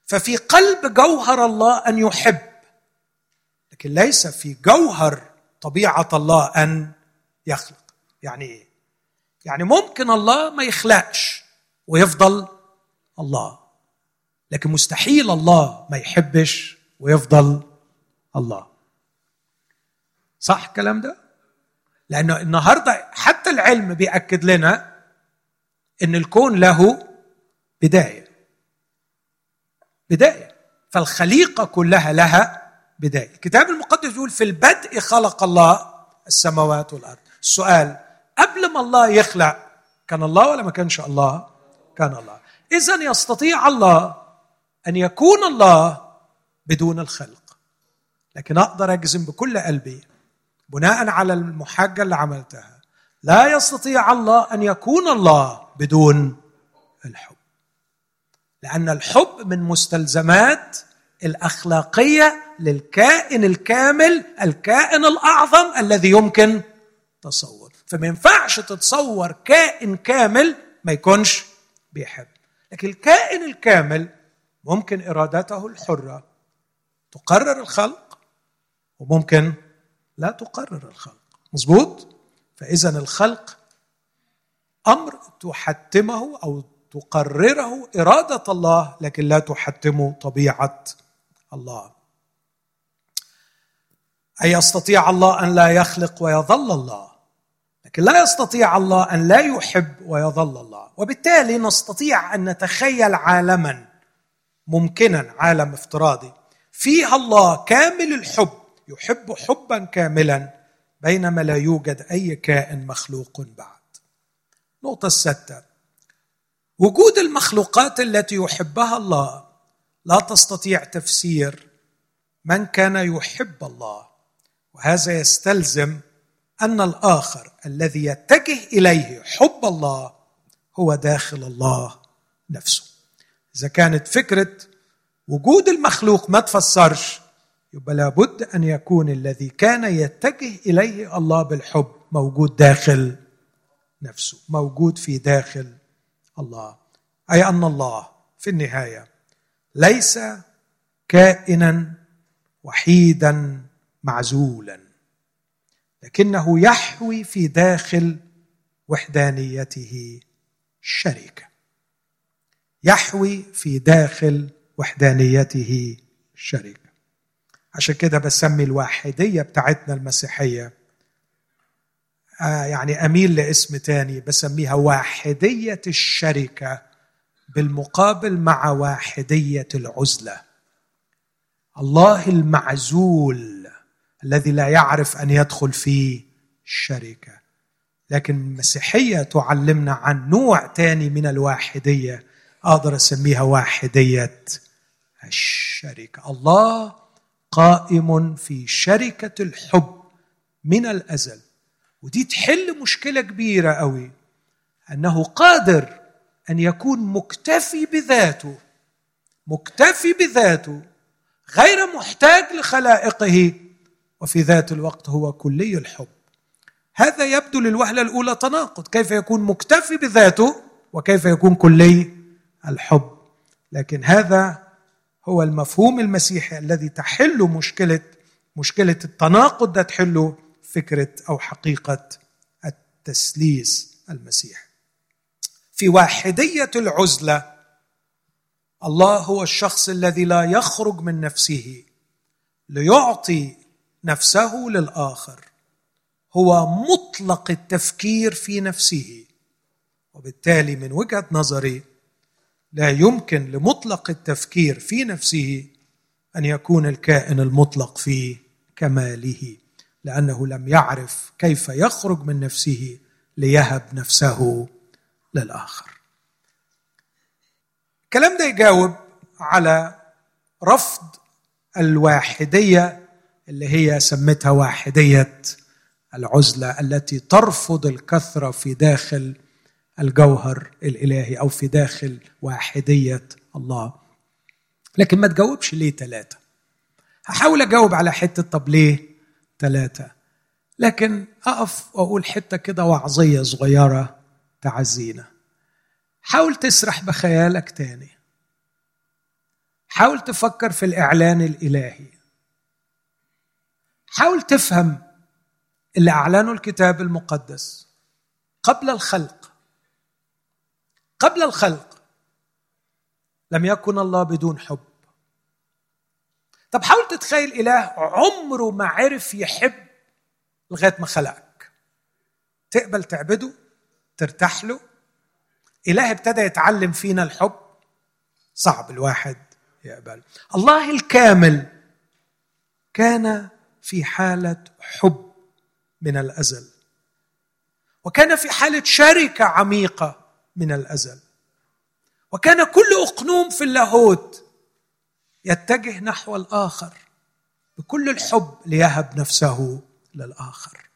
ففي قلب جوهر الله أن يحب لكن ليس في جوهر طبيعة الله أن يخلق. يعني إيه؟ يعني ممكن الله ما يخلقش ويفضل الله لكن مستحيل الله ما يحبش ويفضل الله. صح الكلام ده؟ لأنه النهارده حتى العلم بيأكد لنا إن الكون له بداية. بداية. فالخليقة كلها لها بداية. الكتاب المقدس يقول في البدء خلق الله السماوات والأرض. السؤال قبل ما الله يخلق كان الله ولا ما كانش الله؟ كان الله. إذا يستطيع الله أن يكون الله بدون الخلق. لكن أقدر أجزم بكل قلبي بناء على المحاجة اللي عملتها. لا يستطيع الله أن يكون الله بدون الحب. لأن الحب من مستلزمات الأخلاقية للكائن الكامل الكائن الأعظم الذي يمكن تصور. فما ينفعش تتصور كائن كامل ما يكونش بيحب. لكن الكائن الكامل ممكن إرادته الحرة تقرر الخلق وممكن تقرر الخلق. مظبوط؟ فإذا الخلق أمر تحتمه أو تقرره إرادة الله لكن لا تحتم طبيعة الله. اي يستطيع الله أن لا يخلق ويظل الله؟ لكن لا يستطيع الله أن لا يحب ويظل الله. وبالتالي نستطيع أن نتخيل عالما ممكنا عالم افتراضي. فيها الله كامل الحب. يحب حبا كاملا بينما لا يوجد أي كائن مخلوق بعد. النقطه السادسه وجود المخلوقات التي يحبها الله لا تستطيع تفسير من كان يحب الله وهذا يستلزم أن الآخر الذي يتجه إليه حب الله هو داخل الله نفسه. إذا كانت فكرة وجود المخلوق ما تفسرش يبقى لابد أن يكون الذي كان يتجه إليه الله بالحب موجود داخل نفسه موجود في داخل الله. أي أن الله في النهاية ليس كائنا وحيدا معزولا لكنه يحوي في داخل وحدانيته شركه يحوي في داخل وحدانيته شركه عشان كده بسمي الواحدية بتاعتنا المسيحية. آه يعني أميل لاسم تاني بسميها واحدية الشركة بالمقابل مع واحدية العزلة. الله المعزول الذي لا يعرف أن يدخل في الشركة. لكن المسيحيه تعلمنا عن نوع تاني من الواحدية أقدر أسميها واحدية الشركة. الله قائم في شركة الحب من الأزل. ودي تحل مشكلة كبيرة قوي. أنه قادر أن يكون مكتفي بذاته مكتفي بذاته غير محتاج لخلائقه. وفي ذات الوقت هو كلي الحب. هذا يبدو للوهلة الأولى تناقض. كيف يكون مكتفي بذاته وكيف يكون كلي الحب؟ لكن هذا هو المفهوم المسيحي الذي تحل مشكله مشكلة التناقض ده تحله فكرة أو حقيقة التسليس المسيحي. في واحدية العزلة الله هو الشخص الذي لا يخرج من نفسه ليعطي نفسه للآخر. هو مطلق التفكير في نفسه وبالتالي من وجهة نظري لا يمكن لمطلق التفكير في نفسه أن يكون الكائن المطلق في كماله لأنه لم يعرف كيف يخرج من نفسه ليهب نفسه للآخر. الكلام ده يجاوب على رفض الواحدية اللي هي سمتها واحدية العزلة التي ترفض الكثرة في داخل الجوهر الإلهي أو في داخل واحدية الله. لكن ما تجاوبش ليه ثلاثة هحاول أجاوب على حتة طب ليه ثلاثة لكن أقف وأقول حتة كده وعظية صغيرة تعزينا. حاول تسرح بخيالك تاني. حاول تفكر في الإعلان الإلهي. حاول تفهم اللي اعلنه الكتاب المقدس قبل الخلق. قبل الخلق. لم يكن الله بدون حب. طب حاول تتخيل إله عمره ما عرف يحب لغاية ما خلقك. تقبل تعبده ترتاح له. إله ابتدى يتعلم فينا الحب. صعب الواحد يقبل. الله الكامل كان في حالة حب من الأزل. وكان في حالة شركة عميقة. من الأزل. وكان كل أقنوم في اللاهوت يتجه نحو الآخر بكل الحب ليهب نفسه للآخر.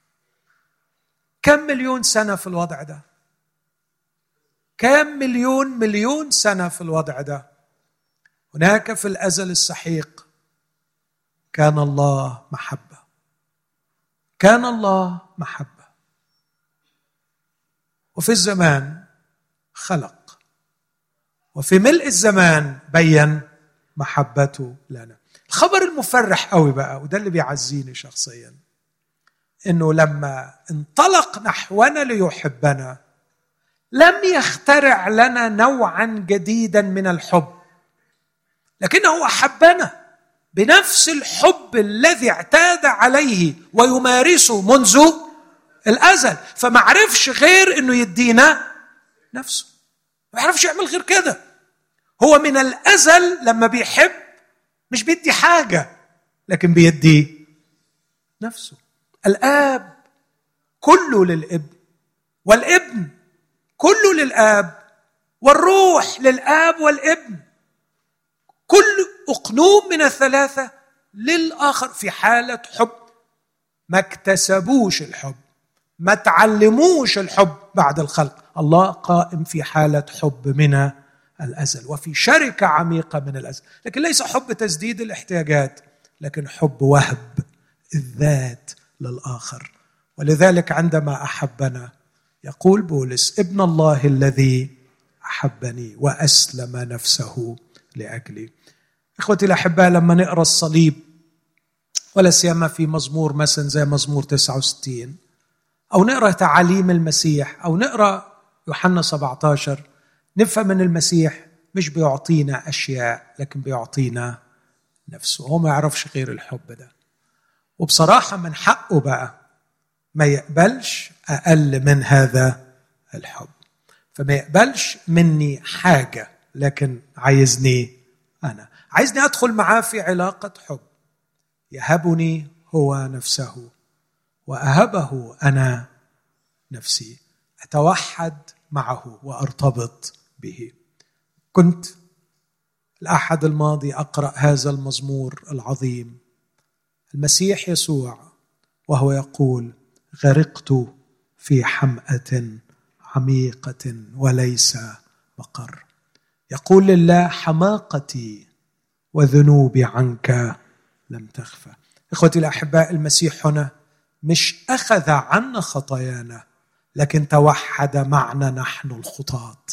كم مليون سنة في الوضع ده؟ كم مليون مليون سنة في الوضع ده؟ هناك في الأزل السحيق كان الله محبة. كان الله محبة. وفي الزمان خلق. وفي ملء الزمان بين محبته لنا. الخبر المفرح قوي بقى وده اللي بيعزيني شخصيا إنه لما انطلق نحونا ليحبنا لم يخترع لنا نوعا جديدا من الحب لكنه احبنا بنفس الحب الذي اعتاد عليه ويمارسه منذ الأزل. فما عرفش غير إنه يدينا نفسه. ما يعرفش يعمل غير كده. هو من الأزل لما بيحب مش بيدي حاجة لكن بيدي نفسه. الآب كله للإبن والإبن كله للآب والروح للآب والإبن. كل أقنوم من الثلاثة للآخر في حالة حب. ما اكتسبوش الحب ما تعلموش الحب بعد الخلق. الله قائم في حالة حب من الأزل وفي شركة عميقة من الأزل. لكن ليس حب تسديد الاحتياجات لكن حب وهب الذات للآخر. ولذلك عندما أحبنا يقول بولس ابن الله الذي أحبني وأسلم نفسه لأجلي. إخوتي الأحباء لما نقرأ الصليب ولا سيما في مزمور مثلا زي مزمور 69 أو نقرأ تعاليم المسيح أو نقرأ يوحنا 17 نفهم من المسيح مش بيعطينا أشياء لكن بيعطينا نفسه. هو ما يعرفش غير الحب ده. وبصراحة من حقه بقى ما يقبلش أقل من هذا الحب. فما يقبلش مني حاجة لكن عايزني أنا. عايزني أدخل معاه في علاقة حب. يهبني هو نفسه وأهبه أنا نفسي. أتوحد معه وأرتبط به. كنت الأحد الماضي أقرأ هذا المزمور العظيم المسيح يسوع وهو يقول غرقت في حمأة عميقة وليس مقر. يقول لله حماقتي وذنوبي عنك لم تخفى. إخوتي الأحباء المسيح هنا مش أخذ عنا خطايانا لكن توحد معنا نحن الخطاة.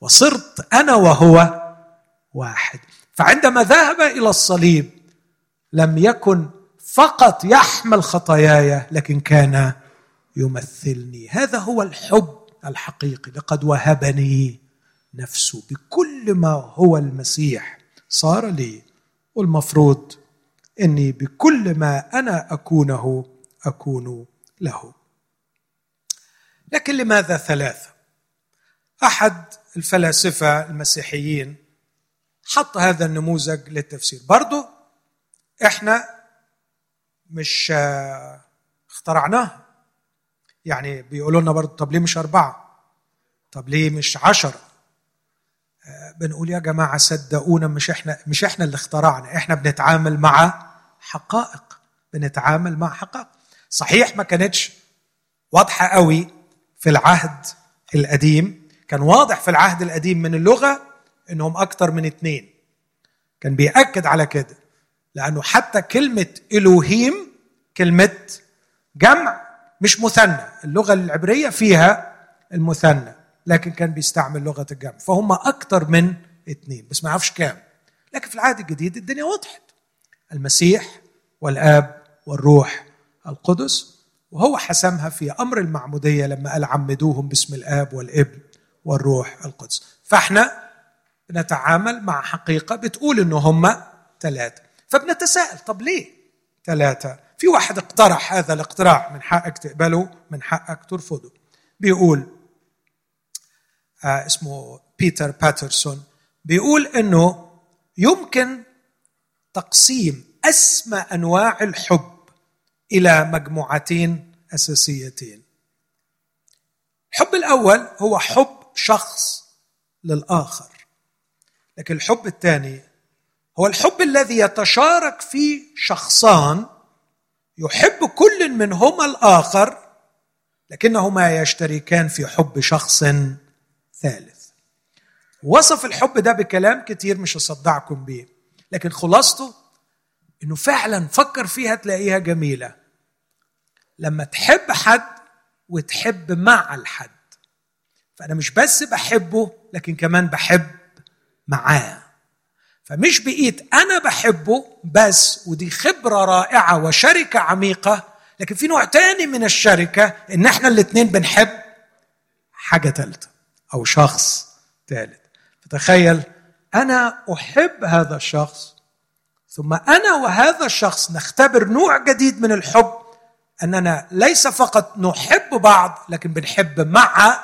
وصرت أنا وهو واحد. فعندما ذهب إلى الصليب لم يكن فقط يحمل خطاياي لكن كان يمثلني. هذا هو الحب الحقيقي. لقد وهبني نفسه بكل ما هو المسيح. صار لي والمفروض إني بكل ما أنا أكونه أكون له. لكن لماذا ثلاثة؟ أحد الفلاسفة المسيحيين حط هذا النموذج للتفسير. برضه إحنا مش اخترعناه. يعني بيقولوا لنا برضه طب ليه مش أربعة؟ طب ليه مش عشرة؟ بنقول يا جماعة صدقونا مش إحنا مش إحنا اللي اخترعنا. إحنا بنتعامل مع حقائق. بنتعامل مع حقائق. صحيح ما كانتش واضحة قوي في العهد القديم. كان واضح في العهد القديم من اللغة إنهم أكتر من اثنين كان بيأكد على كده لأنه حتى كلمة إلوهيم كلمة جمع مش مثنى. اللغة العبرية فيها المثنى لكن كان بيستعمل لغة الجمع. فهم أكتر من اثنين بس ما يعرفش كام. لكن في العهد الجديد الدنيا وضحت. المسيح والآب والروح القدس وهو حسمها في أمر المعمودية لما قال عمدوهم باسم الآب والابن والروح القدس. فإحنا بنتعامل مع حقيقة بتقول إنه هم ثلاثة فبنتساءل طب ليه ثلاثة في واحد اقترح هذا الاقتراح من حقك تقبله من حقك ترفضه. بيقول آه اسمه بيتر باترسون بيقول إنه يمكن تقسيم أسمى أنواع الحب إلى مجموعتين أساسيتين. الحب الأول هو حب شخص للآخر لكن الحب الثاني هو الحب الذي يتشارك فيه شخصان يحب كل منهما الآخر لكنهما يشتركان في حب شخص ثالث. وصف الحب ده بكلام كتير مش هصدعكم بيه لكن خلاصته إنه فعلا فكر فيها تلاقيها جميلة. لما تحب حد وتحب مع الحد. فأنا مش بس بحبه لكن كمان بحب معاه. فمش بقيت أنا بحبه بس ودي خبرة رائعة وشركة عميقة. لكن في نوع تاني من الشركة إن إحنا الاثنين بنحب حاجة ثالثه أو شخص ثالث فتخيل أنا أحب هذا الشخص ثم أنا وهذا الشخص نختبر نوع جديد من الحب أننا ليس فقط نحب بعض لكن بنحب مع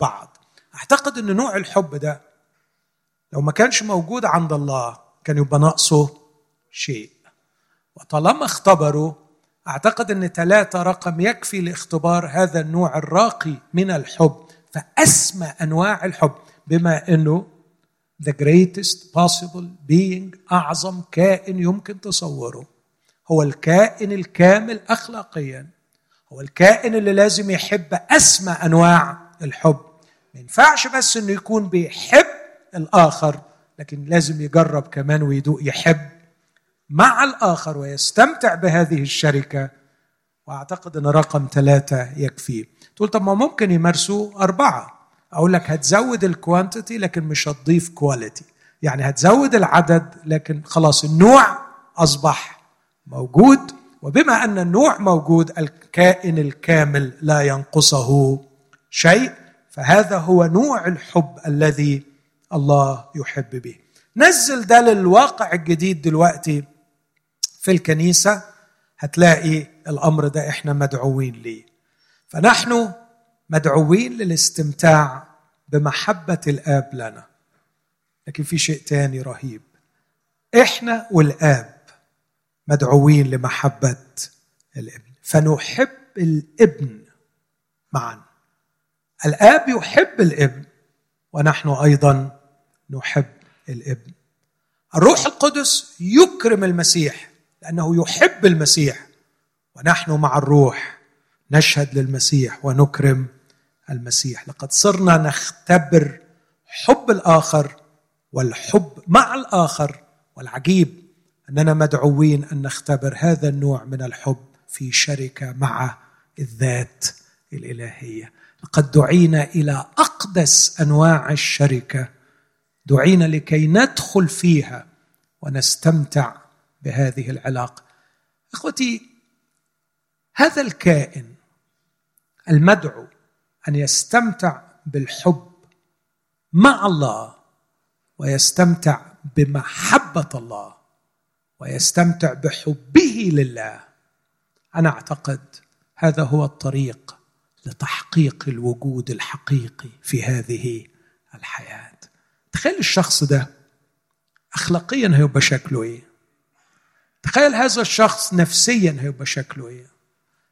بعض. أعتقد إن نوع الحب ده لو ما كانش موجود عند الله كان يبقى ناقصه شيء. وطالما اختبروا أعتقد إن ثلاثة رقم يكفي لاختبار هذا النوع الراقي من الحب فأسمى أنواع الحب بما أنه the greatest possible being أعظم كائن يمكن تصوره. هو الكائن الكامل أخلاقيا. هو الكائن اللي لازم يحب أسمى أنواع الحب. ما ينفعش بس أنه يكون بيحب الآخر لكن لازم يجرب كمان ويدوق يحب مع الآخر ويستمتع بهذه الشركة. وأعتقد أن رقم ثلاثة يكفيه تقول طب ما ممكن يمارسوا أربعة. أقول لك هتزود ال quantity لكن مش هتضيف quality يعني هتزود العدد لكن خلاص النوع أصبح موجود. وبما أن النوع موجود الكائن الكامل لا ينقصه شيء فهذا هو نوع الحب الذي الله يحب به. نزل ده للواقع الجديد دلوقتي في الكنيسة هتلاقي الأمر ده إحنا مدعوين ليه. فنحن مدعوين للاستمتاع بمحبة الآب لنا. لكن في شيء تاني رهيب. إحنا والآب مدعوين لمحبة الابن. فنحب الابن معا. الآب يحب الابن ونحن أيضا نحب الابن. الروح القدس يكرم المسيح لأنه يحب المسيح ونحن مع الروح نشهد للمسيح ونكرم المسيح. لقد صرنا نختبر حب الآخر والحب مع الآخر والعجيب أننا مدعوين أن نختبر هذا النوع من الحب في شركة مع الذات الإلهية. لقد دعينا إلى أقدس أنواع الشركة. دعينا لكي ندخل فيها ونستمتع بهذه العلاقة. إخوتي هذا الكائن المدعو أن يستمتع بالحب مع الله ويستمتع بمحبة الله ويستمتع بحبه لله. أنا أعتقد هذا هو الطريق لتحقيق الوجود الحقيقي في هذه الحياة. تخيل الشخص ده اخلاقيا هيبقى شكله إيه؟ تخيل هذا الشخص نفسيا هيبقى شكله إيه؟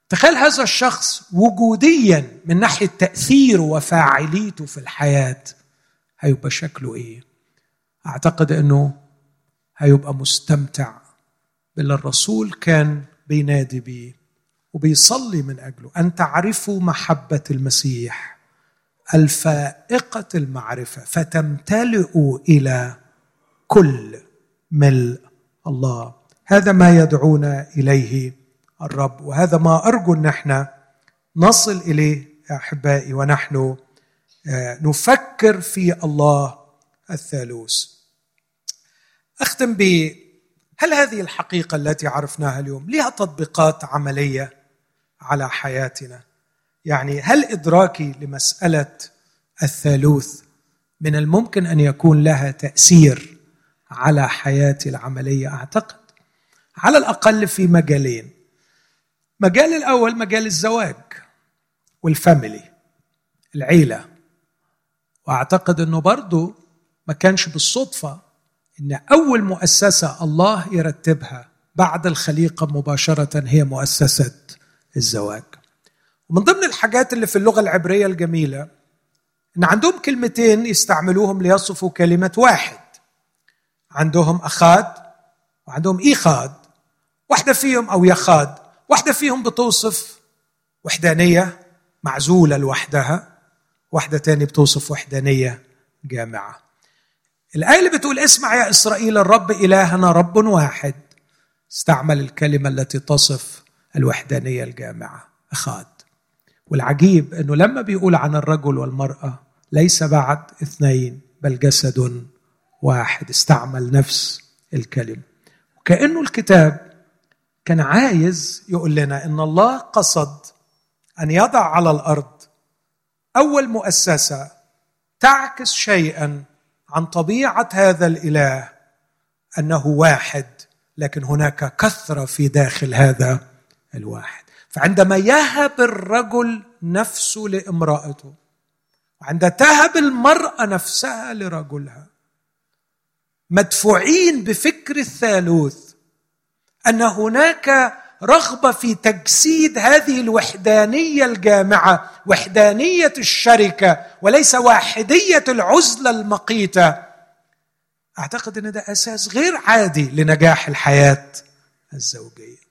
تخيل هذا الشخص وجوديا من ناحية تأثيره وفاعليته في الحياة هيبقى شكله إيه؟ أعتقد إنه هيبقى مستمتع باللي الرسول كان بينادي بيه وبيصلي من أجله. أن تعرفوا محبة المسيح الفائقة المعرفة فتمتلئوا إلى كل ملء الله. هذا ما يدعونا إليه. الرب. وهذا ما أرجو أن إحنا نصل إليه يا أحبائي ونحن آه، نفكر في الله الثالوث. أختم ب هل هذه الحقيقة التي عرفناها اليوم لها تطبيقات عملية على حياتنا؟ يعني هل إدراكي لمسألة الثالوث من الممكن أن يكون لها تأثير على حياتي العملية أعتقد؟ على الأقل في مجالين. مجال الأول مجال الزواج والفاميلي العيلة. وأعتقد إنه برضه ما كانش بالصدفة إن أول مؤسسة الله يرتبها بعد الخليقة مباشرة هي مؤسسة الزواج. ومن ضمن الحاجات اللي في اللغة العبرية الجميلة إن عندهم كلمتين يستعملوهم ليصفوا كلمة واحد. عندهم أخاد وعندهم إيخاد. واحدة فيهم أو يخاد. واحدة فيهم بتوصف وحدانية معزولة لوحدها واحدة تاني بتوصف وحدانية جامعة. الآية اللي بتقول اسمع يا إسرائيل الرب إلهنا رب واحد. استعمل الكلمة التي تصف الوحدانية الجامعة أخاد. والعجيب إنه لما بيقول عن الرجل والمرأة ليس بعد اثنين بل جسد واحد. استعمل نفس الكلمة. وكأنه الكتاب كان عايز يقول لنا إن الله قصد أن يضع على الأرض أول مؤسسة تعكس شيئا عن طبيعة هذا الإله أنه واحد لكن هناك كثرة في داخل هذا الواحد. فعندما يهب الرجل نفسه لامرأته وعند تهب المرأة نفسها لرجلها مدفوعين بفكر الثالوث أن هناك رغبة في تجسيد هذه الوحدانية الجامعة وحدانية الشركة وليس واحدية العزلة المقيتة. أعتقد أن ده أساس غير عادي لنجاح الحياة الزوجية.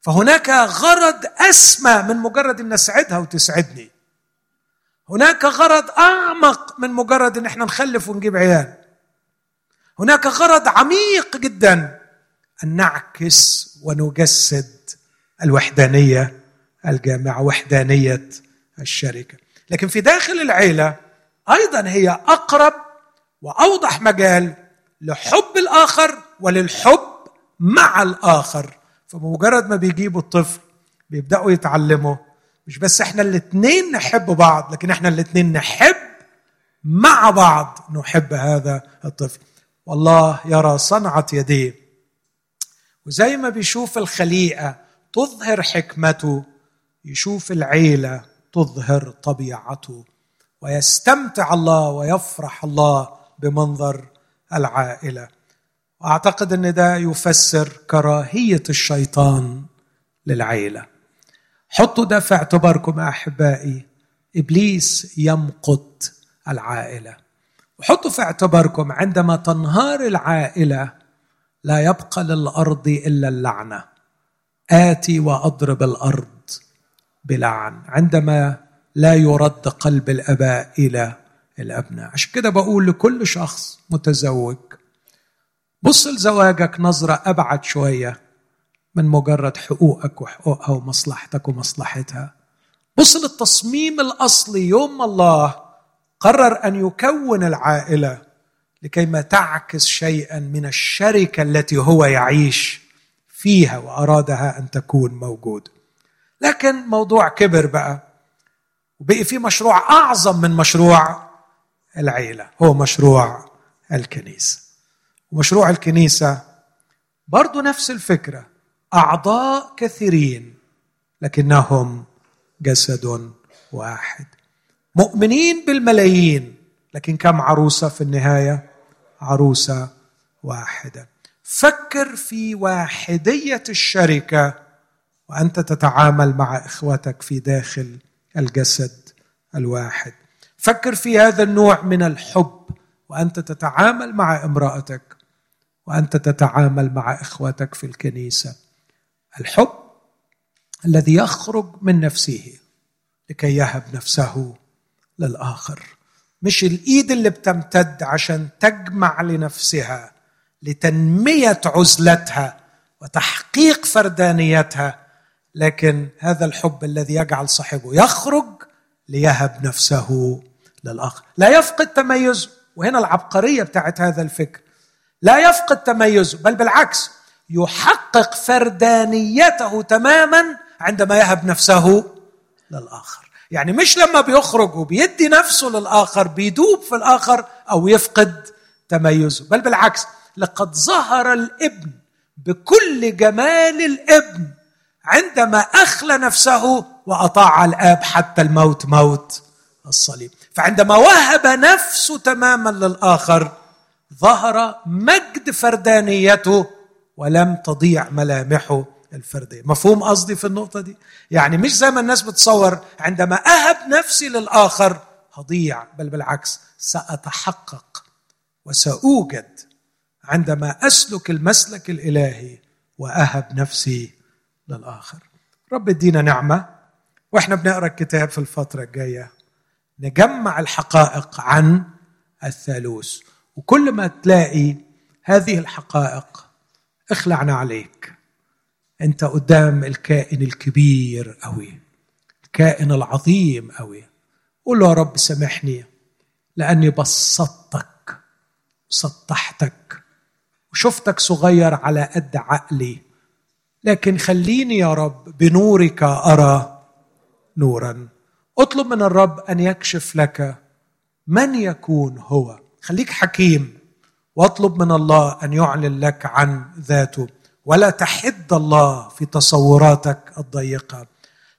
فهناك غرض أسمى من مجرد أن اسعدها وتسعدني. هناك غرض أعمق من مجرد أن إحنا نخلف ونجيب عيال. هناك غرض عميق جدا أن نعكس ونجسد الوحدانية الجامعة وحدانية الشركة. لكن في داخل العيلة أيضا هي أقرب وأوضح مجال لحب الآخر وللحب مع الآخر. فبمجرد ما بيجيبوا الطفل بيبدأوا يتعلموا مش بس إحنا الاثنين نحب بعض لكن إحنا الاثنين نحب مع بعض نحب هذا الطفل. والله يرى صنعة يديه وزي ما بيشوف الخليقة تظهر حكمته يشوف العيلة تظهر طبيعته ويستمتع الله ويفرح الله بمنظر العائلة. وأعتقد إن ده يفسر كراهية الشيطان للعيلة. حطوا ده في اعتباركم أحبائي إبليس يمقت العائلة. وحطوا في اعتباركم عندما تنهار العائلة لا يبقى للأرض إلا اللعنة. آتي وأضرب الأرض بلعن. عندما لا يرد قلب الأباء إلى الأبناء. عشان كده بقول لكل شخص متزوج بص لزواجك نظرة أبعد شوية من مجرد حقوقك وحقوقها ومصلحتك ومصلحتها. بص للتصميم الأصلي. يوم الله قرر أن يكون العائلة لكي ما تعكس شيئا من الشركة التي هو يعيش فيها وأرادها أن تكون موجوده لكن موضوع كبر بقى وبقي في مشروع أعظم من مشروع العيلة هو مشروع الكنيسة. ومشروع الكنيسة برضو نفس الفكرة أعضاء كثيرين لكنهم جسد واحد. مؤمنين بالملايين لكن كم عروسة في النهاية؟ عروسة واحدة. فكر في واحدية الشركة وأنت تتعامل مع إخوتك في داخل الجسد الواحد. فكر في هذا النوع من الحب وأنت تتعامل مع امرأتك وأنت تتعامل مع إخوتك في الكنيسة. الحب الذي يخرج من نفسه لكي يهب نفسه للآخر. مش الإيد اللي بتمتد عشان تجمع لنفسها لتنمية عزلتها وتحقيق فردانيتها لكن هذا الحب الذي يجعل صاحبه يخرج ليهب نفسه للآخر. لا يفقد تميزه. وهنا العبقرية بتاعت هذا الفكر. لا يفقد تميزه بل بالعكس يحقق فردانيته تماما عندما يهب نفسه للآخر. يعني مش لما بيخرج وبيدي نفسه للآخر بيدوب في الآخر أو يفقد تميزه. بل بالعكس لقد ظهر الابن بكل جمال الابن عندما أخلى نفسه وأطاع الآب حتى الموت موت الصليب. فعندما وهب نفسه تماما للآخر ظهر مجد فردانيته ولم تضيع ملامحه الفردية. مفهوم قصدي في النقطة دي؟ يعني مش زي ما الناس بتصور عندما أهب نفسي للآخر هضيع بل بالعكس سأتحقق وسأوجد عندما أسلك المسلك الإلهي وأهب نفسي للآخر. رب ادينا نعمة وإحنا بنقرأ الكتاب في الفترة الجاية نجمع الحقائق عن الثالوث وكل ما تلاقي هذه الحقائق اخلعنا عليك. أنت قدام الكائن الكبير قوي الكائن العظيم قوي قول له يا رب سامحني لأني بسطتك سطحتك وشفتك صغير على قد عقلي. لكن خليني يا رب بنورك أرى نورا. اطلب من الرب أن يكشف لك من يكون هو. خليك حكيم واطلب من الله أن يعلن لك عن ذاته. ولا تحد الله في تصوراتك الضيقة.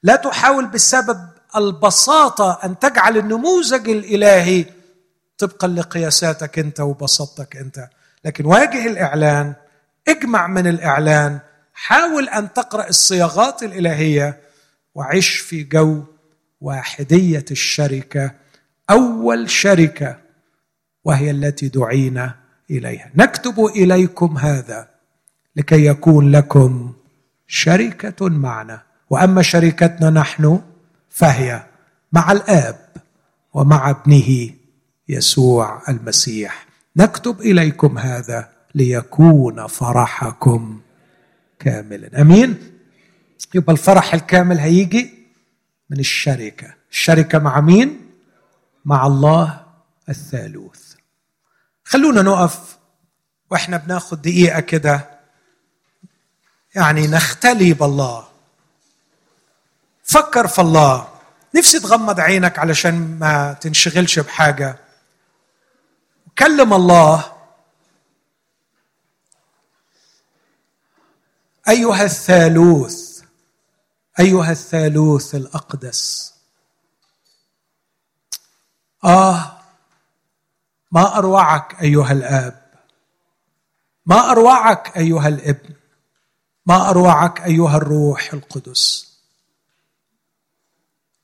لا تحاول بسبب البساطة أن تجعل النموذج الإلهي طبقا لقياساتك أنت وبساطتك أنت. لكن واجه الإعلان اجمع من الإعلان حاول أن تقرأ الصياغات الإلهية وعش في جو واحدية الشركة أول شركة وهي التي دعينا إليها. نكتب إليكم هذا. لكي يكون لكم شركة معنا. وأما شركتنا نحن فهي مع الآب ومع ابنه يسوع المسيح. نكتب إليكم هذا ليكون فرحكم كاملا. آمين؟ يبقى الفرح الكامل هيجي من الشركة. الشركة مع مين؟ مع الله الثالوث. خلونا نقف وإحنا بناخد دقيقة كده يعني نختلي بالله فكر في الله. نفسي تغمض عينك علشان ما تنشغلش بحاجة. كلم الله. أيها الثالوث. أيها الثالوث الأقدس. آه ما أروعك أيها الآب. ما أروعك أيها الابن. ما أروعك أيها الروح القدس.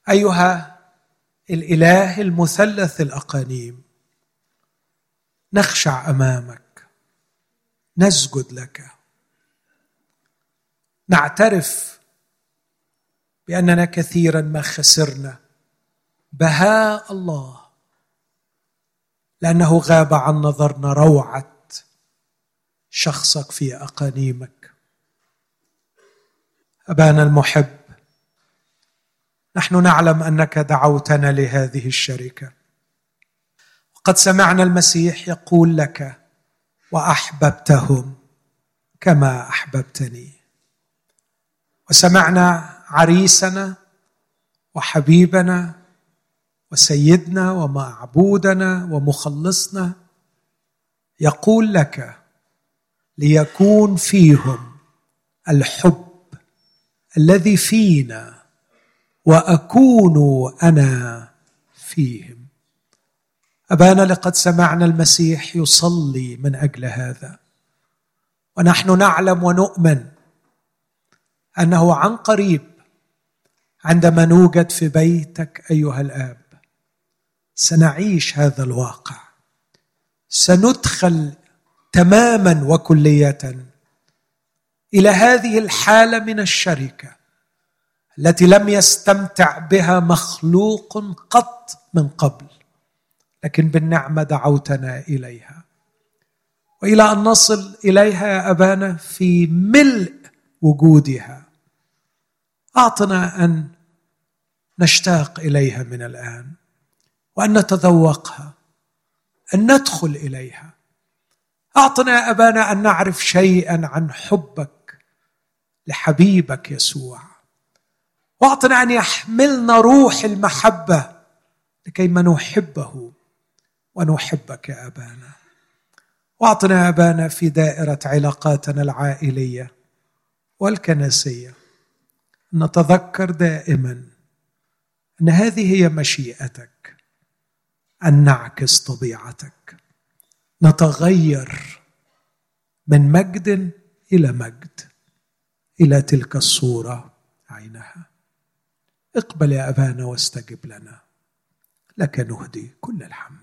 أيها الإله المثلث الأقانيم نخشع أمامك نسجد لك. نعترف بأننا كثيرا ما خسرنا. بهاء الله لأنه غاب عن نظرنا روعه شخصك في أقانيمك. أبانا المحب نحن نعلم أنك دعوتنا لهذه الشركة. وقد سمعنا المسيح يقول لك وأحببتهم كما أحببتني. وسمعنا عريسنا وحبيبنا وسيدنا ومعبودنا ومخلصنا يقول لك ليكون فيهم الحب الذي فينا وأكون أنا فيهم. أبانا لقد سمعنا المسيح يصلي من أجل هذا. ونحن نعلم ونؤمن أنه عن قريب عندما نوجد في بيتك أيها الآب سنعيش هذا الواقع. سندخل تماما وكلية إلى هذه الحالة من الشركة التي لم يستمتع بها مخلوق قط من قبل لكن بالنعمة دعوتنا إليها. وإلى أن نصل إليها يا أبانا في ملء وجودها. أعطنا أن نشتاق إليها من الآن وأن نتذوقها أن ندخل إليها. أعطنا يا أبانا أن نعرف شيئا عن حبك لحبيبك يسوع. واعطنا أن يحملنا روح المحبة لكيما نحبه ونحبك يا أبانا. واعطنا يا أبانا في دائرة علاقاتنا العائلية والكنسية نتذكر دائما أن هذه هي مشيئتك أن نعكس طبيعتك. نتغير من مجد إلى مجد. إلى تلك الصورة عينها. اقبل يا أبانا واستجب لنا. لك نهدي كل الحمد.